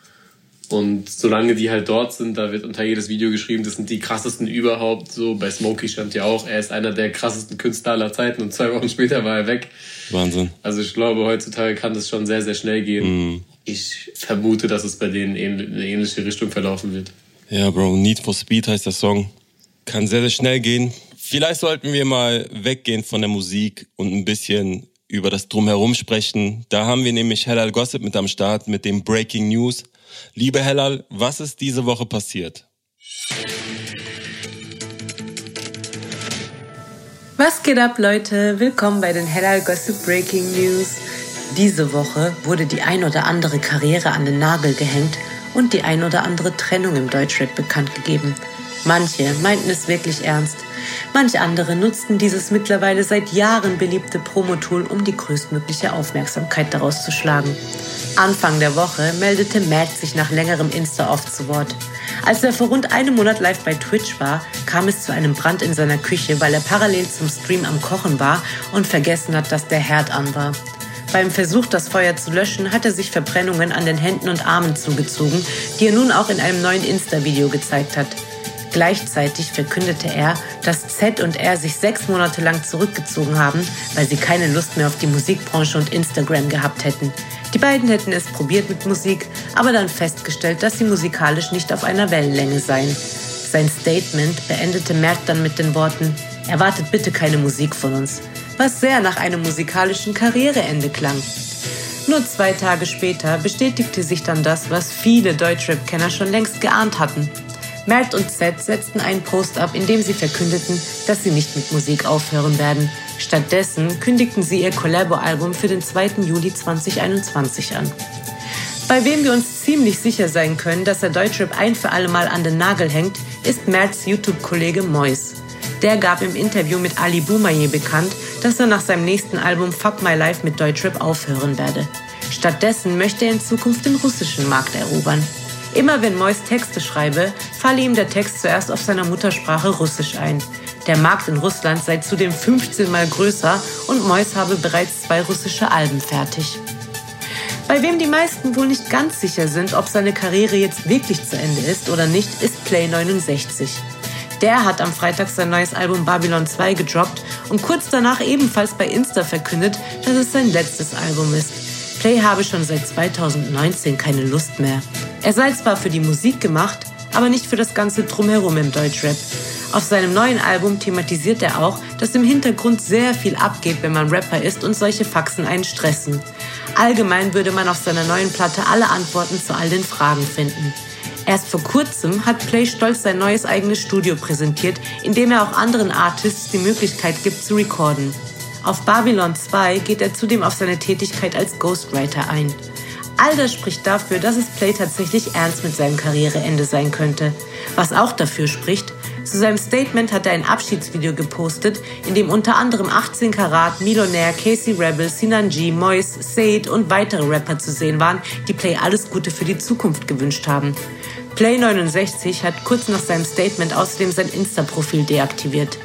Und solange die halt dort sind, da wird unter jedes Video geschrieben, das sind die krassesten überhaupt. So bei Smokey stand ja auch, er ist einer der krassesten Künstler aller Zeiten und zwei Wochen später war er weg. Wahnsinn. Also ich glaube, heutzutage kann das schon sehr, sehr schnell gehen. Mm. Ich vermute, dass es bei denen in eine ähnliche Richtung verlaufen wird. Ja, Bro, Need for Speed heißt der Song. Kann sehr, sehr schnell gehen. Vielleicht sollten wir mal weggehen von der Musik und ein bisschen über das Drumherum sprechen. Da haben wir nämlich Hellal Gossip mit am Start mit dem Breaking News. Liebe Hellal, was ist diese Woche passiert? Was geht ab, Leute? Willkommen bei den Hellal Gossip Breaking News. Diese Woche wurde die ein oder andere Karriere an den Nagel gehängt und die ein oder andere Trennung im Deutschrap bekannt gegeben. Manche meinten es wirklich ernst, manche andere nutzten dieses mittlerweile seit Jahren beliebte Promotool, um die größtmögliche Aufmerksamkeit daraus zu schlagen. Anfang der Woche meldete Matt sich nach längerem Insta-Off zu Wort. Als er vor rund einem Monat live bei Twitch war, kam es zu einem Brand in seiner Küche, weil er parallel zum Stream am Kochen war und vergessen hat, dass der Herd an war. Beim Versuch, das Feuer zu löschen, hat er sich Verbrennungen an den Händen und Armen zugezogen, die er nun auch in einem neuen Insta-Video gezeigt hat. Gleichzeitig verkündete er, dass Z und er sich sechs Monate lang zurückgezogen haben, weil sie keine Lust mehr auf die Musikbranche und Instagram gehabt hätten. Die beiden hätten es probiert mit Musik, aber dann festgestellt, dass sie musikalisch nicht auf einer Wellenlänge seien. Sein Statement beendete Merck dann mit den Worten, erwartet bitte keine Musik von uns, was sehr nach einem musikalischen Karriereende klang. Nur zwei Tage später bestätigte sich dann das, was viele Deutschrap-Kenner schon längst geahnt hatten. Mert und Z setzten einen Post ab, in dem sie verkündeten, dass sie nicht mit Musik aufhören werden. Stattdessen kündigten sie ihr Collabo-Album für den 2. Juli 2021 an. Bei wem wir uns ziemlich sicher sein können, dass er Deutschrap ein für alle Mal an den Nagel hängt, ist Merts YouTube-Kollege Mois. Der gab im Interview mit Ali Boumaier bekannt, dass er nach seinem nächsten Album Fuck My Life mit Deutschrap aufhören werde. Stattdessen möchte er in Zukunft den russischen Markt erobern. Immer wenn Mois Texte schreibe, falle ihm der Text zuerst auf seiner Muttersprache Russisch ein. Der Markt in Russland sei zudem 15 mal größer und Mois habe bereits zwei russische Alben fertig. Bei wem die meisten wohl nicht ganz sicher sind, ob seine Karriere jetzt wirklich zu Ende ist oder nicht, ist Play 69. Der hat am Freitag sein neues Album Babylon 2 gedroppt und kurz danach ebenfalls bei Insta verkündet, dass es sein letztes Album ist. Play habe schon seit 2019 keine Lust mehr. Er sei zwar für die Musik gemacht, aber nicht für das ganze Drumherum im Deutschrap. Auf seinem neuen Album thematisiert er auch, dass im Hintergrund sehr viel abgeht, wenn man Rapper ist und solche Faxen einen stressen. Allgemein würde man auf seiner neuen Platte alle Antworten zu all den Fragen finden. Erst vor kurzem hat Play stolz sein neues eigenes Studio präsentiert, in dem er auch anderen Artists die Möglichkeit gibt zu recorden. Auf Babylon 2 geht er zudem auf seine Tätigkeit als Ghostwriter ein. All das spricht dafür, dass es Play tatsächlich ernst mit seinem Karriereende sein könnte. Was auch dafür spricht, zu seinem Statement hat er ein Abschiedsvideo gepostet, in dem unter anderem 18 Karat, Millionär, Casey Rebel, Sinan G, Mois, Said und weitere Rapper zu sehen waren, die Play alles Gute für die Zukunft gewünscht haben. Play69 hat kurz nach seinem Statement außerdem sein Insta-Profil deaktiviert.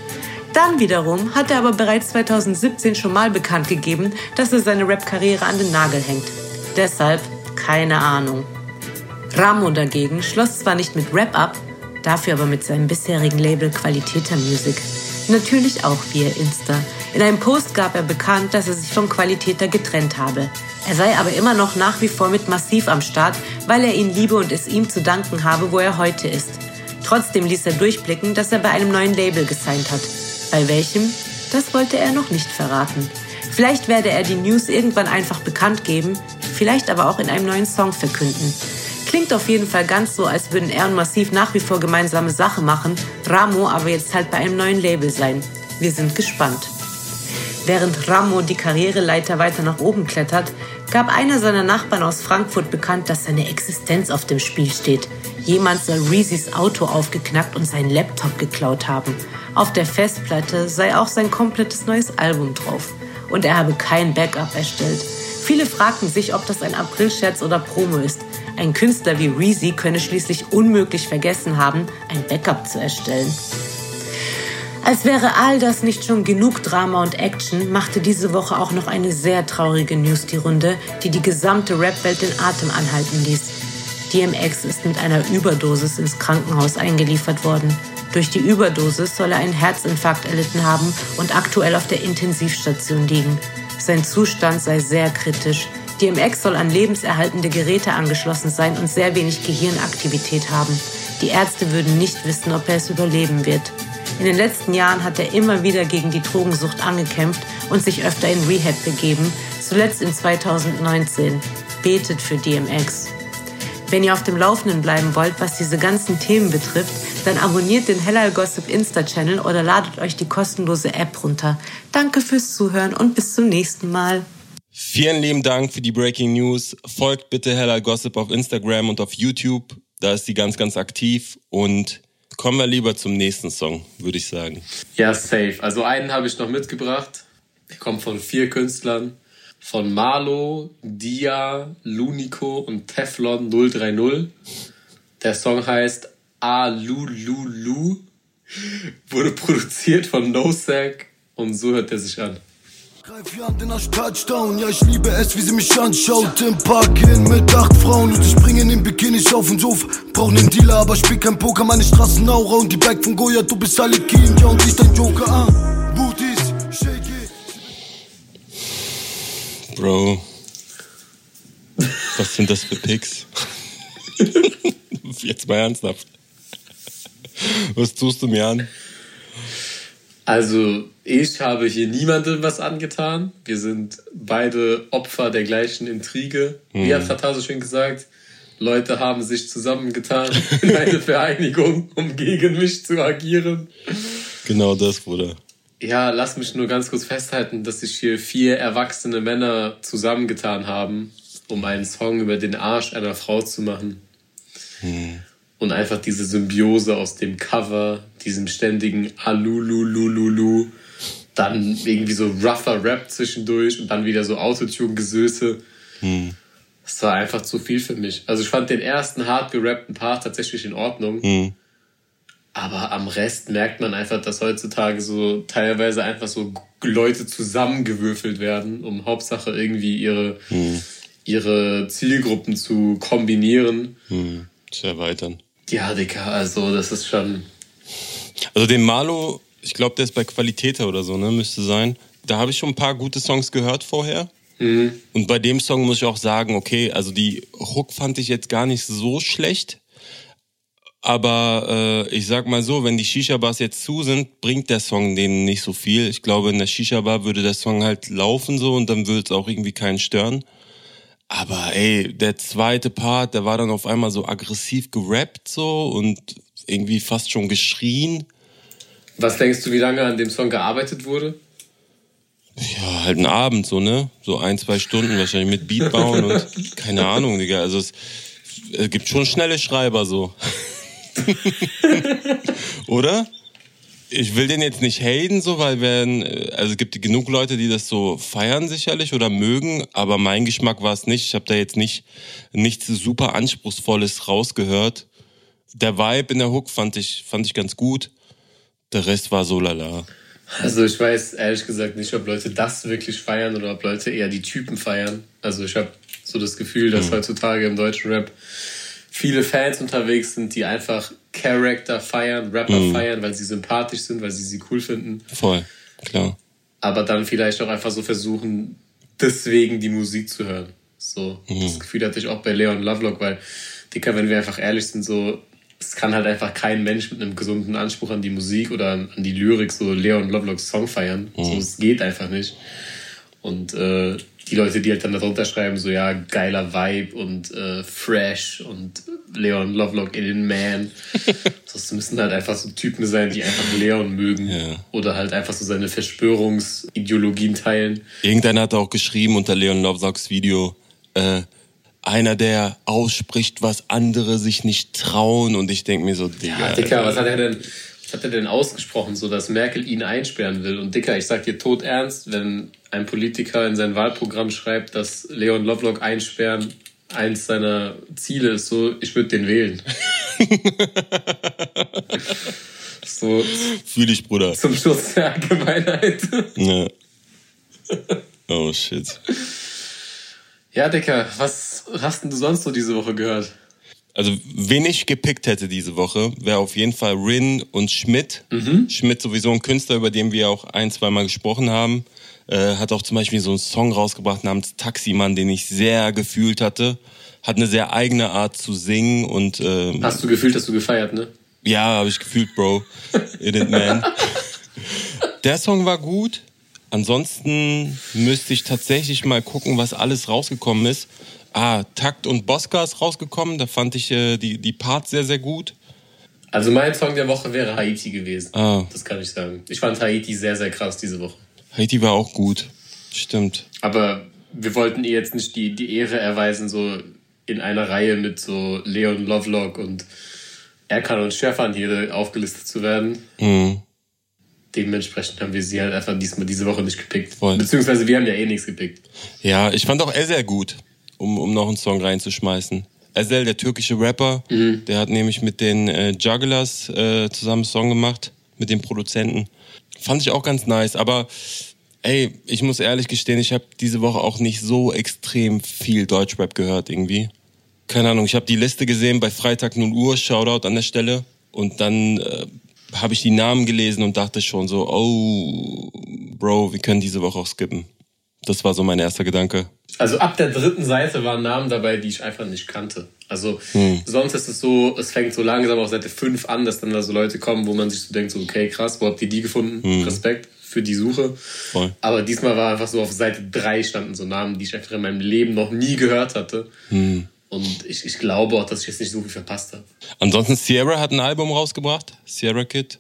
Dann wiederum hat er aber bereits 2017 schon mal bekannt gegeben, dass er seine Rap-Karriere an den Nagel hängt. Deshalb keine Ahnung. Ramo dagegen schloss zwar nicht mit Rap ab, dafür aber mit seinem bisherigen Label Qualitäter Music. Natürlich auch via Insta. In einem Post gab er bekannt, dass er sich von Qualitäter getrennt habe. Er sei aber immer noch nach wie vor mit Massiv am Start, weil er ihn liebe und es ihm zu danken habe, wo er heute ist. Trotzdem ließ er durchblicken, dass er bei einem neuen Label gesigned hat. Bei welchem? Das wollte er noch nicht verraten. Vielleicht werde er die News irgendwann einfach bekannt geben, vielleicht aber auch in einem neuen Song verkünden. Klingt auf jeden Fall ganz so, als würden er und Massiv nach wie vor gemeinsame Sache machen, Ramo aber jetzt halt bei einem neuen Label sein. Wir sind gespannt. Während Ramo die Karriereleiter weiter nach oben klettert, gab einer seiner Nachbarn aus Frankfurt bekannt, dass seine Existenz auf dem Spiel steht. Jemand soll Reezys Auto aufgeknackt und seinen Laptop geklaut haben. Auf der Festplatte sei auch sein komplettes neues Album drauf. Und er habe kein Backup erstellt. Viele fragten sich, ob das ein Aprilscherz oder Promo ist. Ein Künstler wie Reezy könne schließlich unmöglich vergessen haben, ein Backup zu erstellen. Als wäre all das nicht schon genug Drama und Action, machte diese Woche auch noch eine sehr traurige News die Runde, die die gesamte Rap-Welt den Atem anhalten ließ. DMX ist mit einer Überdosis ins Krankenhaus eingeliefert worden. Durch die Überdosis soll er einen Herzinfarkt erlitten haben und aktuell auf der Intensivstation liegen. Sein Zustand sei sehr kritisch. DMX soll an lebenserhaltende Geräte angeschlossen sein und sehr wenig Gehirnaktivität haben. Die Ärzte würden nicht wissen, ob er es überleben wird. In den letzten Jahren hat er immer wieder gegen die Drogensucht angekämpft und sich öfter in Rehab begeben, zuletzt in 2019. Betet für DMX. Wenn ihr auf dem Laufenden bleiben wollt, was diese ganzen Themen betrifft, dann abonniert den Hellal Gossip Insta-Channel oder ladet euch die kostenlose App runter. Danke fürs Zuhören und bis zum nächsten Mal. Vielen lieben Dank für die Breaking News. Folgt bitte Hellal Gossip auf Instagram und auf YouTube. Da ist sie ganz, ganz aktiv und Kommen wir lieber zum nächsten Song, würde ich sagen. Ja, safe. Also einen habe ich noch mitgebracht. Der kommt von vier Künstlern. Von Marlo, Dia, Lunico und Teflon 030. Der Song heißt Alululu. Wurde produziert von NoSack und so hört er sich an. Greif Jan den als Touchdown, ja ich liebe es, wie sie mich anschaut Im Park hin mit acht Frauen und ich springen in Bikinis auf den Sofa Brauch nen Dealer, aber spiel kein Poker, meine Straßenaura Und die Back von Goya, du bist alle Keen, ja und ich dein Joker, ah Bro Was sind das für Picks? Jetzt mal ernsthaft Was tust du mir an? Also, ich habe hier niemandem was angetan. Wir sind beide Opfer der gleichen Intrige. Mhm. Wie hat Fatah so schön gesagt? Leute haben sich zusammengetan in eine Vereinigung, um gegen mich zu agieren. Genau das, Bruder. Ja, lass mich nur ganz kurz festhalten, dass sich hier vier erwachsene Männer zusammengetan haben, um einen Song über den Arsch einer Frau zu machen. Hm und einfach diese Symbiose aus dem Cover, diesem ständigen Alululululu, dann irgendwie so rougher Rap zwischendurch und dann wieder so Autotune-Gesöße. Hm. Das war einfach zu viel für mich. Also ich fand den ersten hart gerappten Part tatsächlich in Ordnung. Hm. Aber am Rest merkt man einfach, dass heutzutage so teilweise einfach so Leute zusammengewürfelt werden, um Hauptsache irgendwie ihre, hm. ihre Zielgruppen zu kombinieren. Hm. Zu erweitern. Ja, Dicker, also das ist schon. Also den Malo, ich glaube, der ist bei Qualitäter oder so, ne? Müsste sein. Da habe ich schon ein paar gute Songs gehört vorher. Mhm. Und bei dem Song muss ich auch sagen, okay, also die Hook fand ich jetzt gar nicht so schlecht. Aber äh, ich sag mal so, wenn die Shisha-Bars jetzt zu sind, bringt der Song denen nicht so viel. Ich glaube, in der Shisha-Bar würde der Song halt laufen so und dann würde es auch irgendwie keinen stören. Aber ey, der zweite Part, der war dann auf einmal so aggressiv gerappt so und irgendwie fast schon geschrien. Was denkst du, wie lange an dem Song gearbeitet wurde? Ja, halt ein Abend so, ne? So ein, zwei Stunden wahrscheinlich mit Beat bauen und keine Ahnung, Digga. Also es, es gibt schon schnelle Schreiber so. Oder? ich will den jetzt nicht haten, so, weil wenn, also es gibt genug Leute, die das so feiern sicherlich oder mögen, aber mein Geschmack war es nicht. Ich habe da jetzt nicht nichts super anspruchsvolles rausgehört. Der Vibe in der Hook fand ich fand ich ganz gut. Der Rest war so lala. Also ich weiß ehrlich gesagt nicht, ob Leute das wirklich feiern oder ob Leute eher die Typen feiern. Also ich habe so das Gefühl, dass mhm. heutzutage im deutschen Rap viele Fans unterwegs sind, die einfach Charakter feiern, Rapper mhm. feiern, weil sie sympathisch sind, weil sie sie cool finden. Voll, klar. Aber dann vielleicht auch einfach so versuchen, deswegen die Musik zu hören. So, mhm. das Gefühl hatte ich auch bei Leon Lovelock, weil, Dicker, wenn wir einfach ehrlich sind, so, es kann halt einfach kein Mensch mit einem gesunden Anspruch an die Musik oder an, an die Lyrik so Leon Lovelocks Song feiern. Mhm. So, es geht einfach nicht. Und äh, die Leute, die halt dann darunter schreiben, so ja, geiler Vibe und äh, fresh und Leon Lovelock in den Man. das müssen halt einfach so Typen sein, die einfach Leon mögen. Ja. Oder halt einfach so seine Verschwörungsideologien teilen. Irgendeiner hat auch geschrieben unter Leon Lovelocks Video, äh, einer, der ausspricht, was andere sich nicht trauen. Und ich denke mir so, Digga. Ja, Dicker, was hat er denn, was hat er denn ausgesprochen, so dass Merkel ihn einsperren will? Und Dicker, ich sag dir tot ernst, wenn ein Politiker in sein Wahlprogramm schreibt, dass Leon Lovelock einsperren eins seiner Ziele ist, so, ich würde den wählen. so. Fühl ich, Bruder. Zum Schutz der Allgemeinheit. ja. Oh shit. Ja, Dicker, was hast denn du sonst so diese Woche gehört? Also, wen ich gepickt hätte diese Woche, wäre auf jeden Fall Rin und Schmidt. Mhm. Schmidt sowieso ein Künstler, über den wir auch ein, zwei Mal gesprochen haben. Äh, hat auch zum Beispiel so einen Song rausgebracht namens Taximann, den ich sehr gefühlt hatte. Hat eine sehr eigene Art zu singen und. Äh, Hast du gefühlt, dass du gefeiert, ne? Ja, habe ich gefühlt, Bro. It it, man. Der Song war gut. Ansonsten müsste ich tatsächlich mal gucken, was alles rausgekommen ist. Ah, Takt und Bosca ist rausgekommen. Da fand ich äh, die, die Parts sehr, sehr gut. Also mein Song der Woche wäre Haiti gewesen. Ah. Das kann ich sagen. Ich fand Haiti sehr, sehr krass diese Woche. Haiti war auch gut. Stimmt. Aber wir wollten ihr jetzt nicht die, die Ehre erweisen, so in einer Reihe mit so Leon Lovelock und Erkan und Stefan hier aufgelistet zu werden. Mhm dementsprechend haben wir sie halt einfach diesmal diese Woche nicht gepickt. Voll. Beziehungsweise wir haben ja eh nichts gepickt. Ja, ich fand auch Ezel gut, um, um noch einen Song reinzuschmeißen. Ezel, der türkische Rapper, mhm. der hat nämlich mit den äh, Jugglers äh, zusammen einen Song gemacht, mit den Produzenten. Fand ich auch ganz nice, aber ey, ich muss ehrlich gestehen, ich habe diese Woche auch nicht so extrem viel Deutschrap gehört irgendwie. Keine Ahnung, ich habe die Liste gesehen bei Freitag 0 Uhr, Shoutout an der Stelle. Und dann äh, habe ich die Namen gelesen und dachte schon so, oh, Bro, wir können diese Woche auch skippen. Das war so mein erster Gedanke. Also ab der dritten Seite waren Namen dabei, die ich einfach nicht kannte. Also hm. sonst ist es so, es fängt so langsam auf Seite 5 an, dass dann da so Leute kommen, wo man sich so denkt, so okay, krass, wo habt ihr die gefunden? Hm. Respekt für die Suche. Voll. Aber diesmal war einfach so auf Seite 3 standen so Namen, die ich einfach in meinem Leben noch nie gehört hatte. Hm. Und ich, ich glaube auch, dass ich jetzt nicht so viel verpasst habe. Ansonsten, Sierra hat ein Album rausgebracht, Sierra Kid.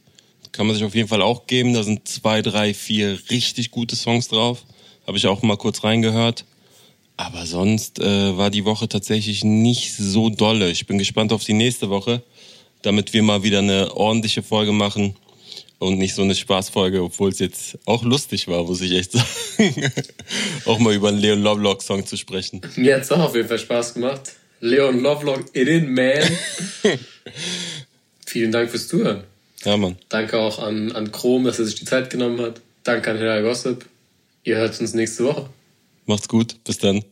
Kann man sich auf jeden Fall auch geben. Da sind zwei, drei, vier richtig gute Songs drauf. Habe ich auch mal kurz reingehört. Aber sonst äh, war die Woche tatsächlich nicht so dolle. Ich bin gespannt auf die nächste Woche, damit wir mal wieder eine ordentliche Folge machen und nicht so eine Spaßfolge, obwohl es jetzt auch lustig war, muss ich echt sagen. auch mal über einen Leon Lovelock Song zu sprechen. Mir hat es auch auf jeden Fall Spaß gemacht. Leon Lovelock in den Man. Vielen Dank fürs Zuhören. Ja, Mann. Danke auch an, an Chrome, dass er sich die Zeit genommen hat. Danke an Herr Gossip. Ihr hört uns nächste Woche. Macht's gut. Bis dann.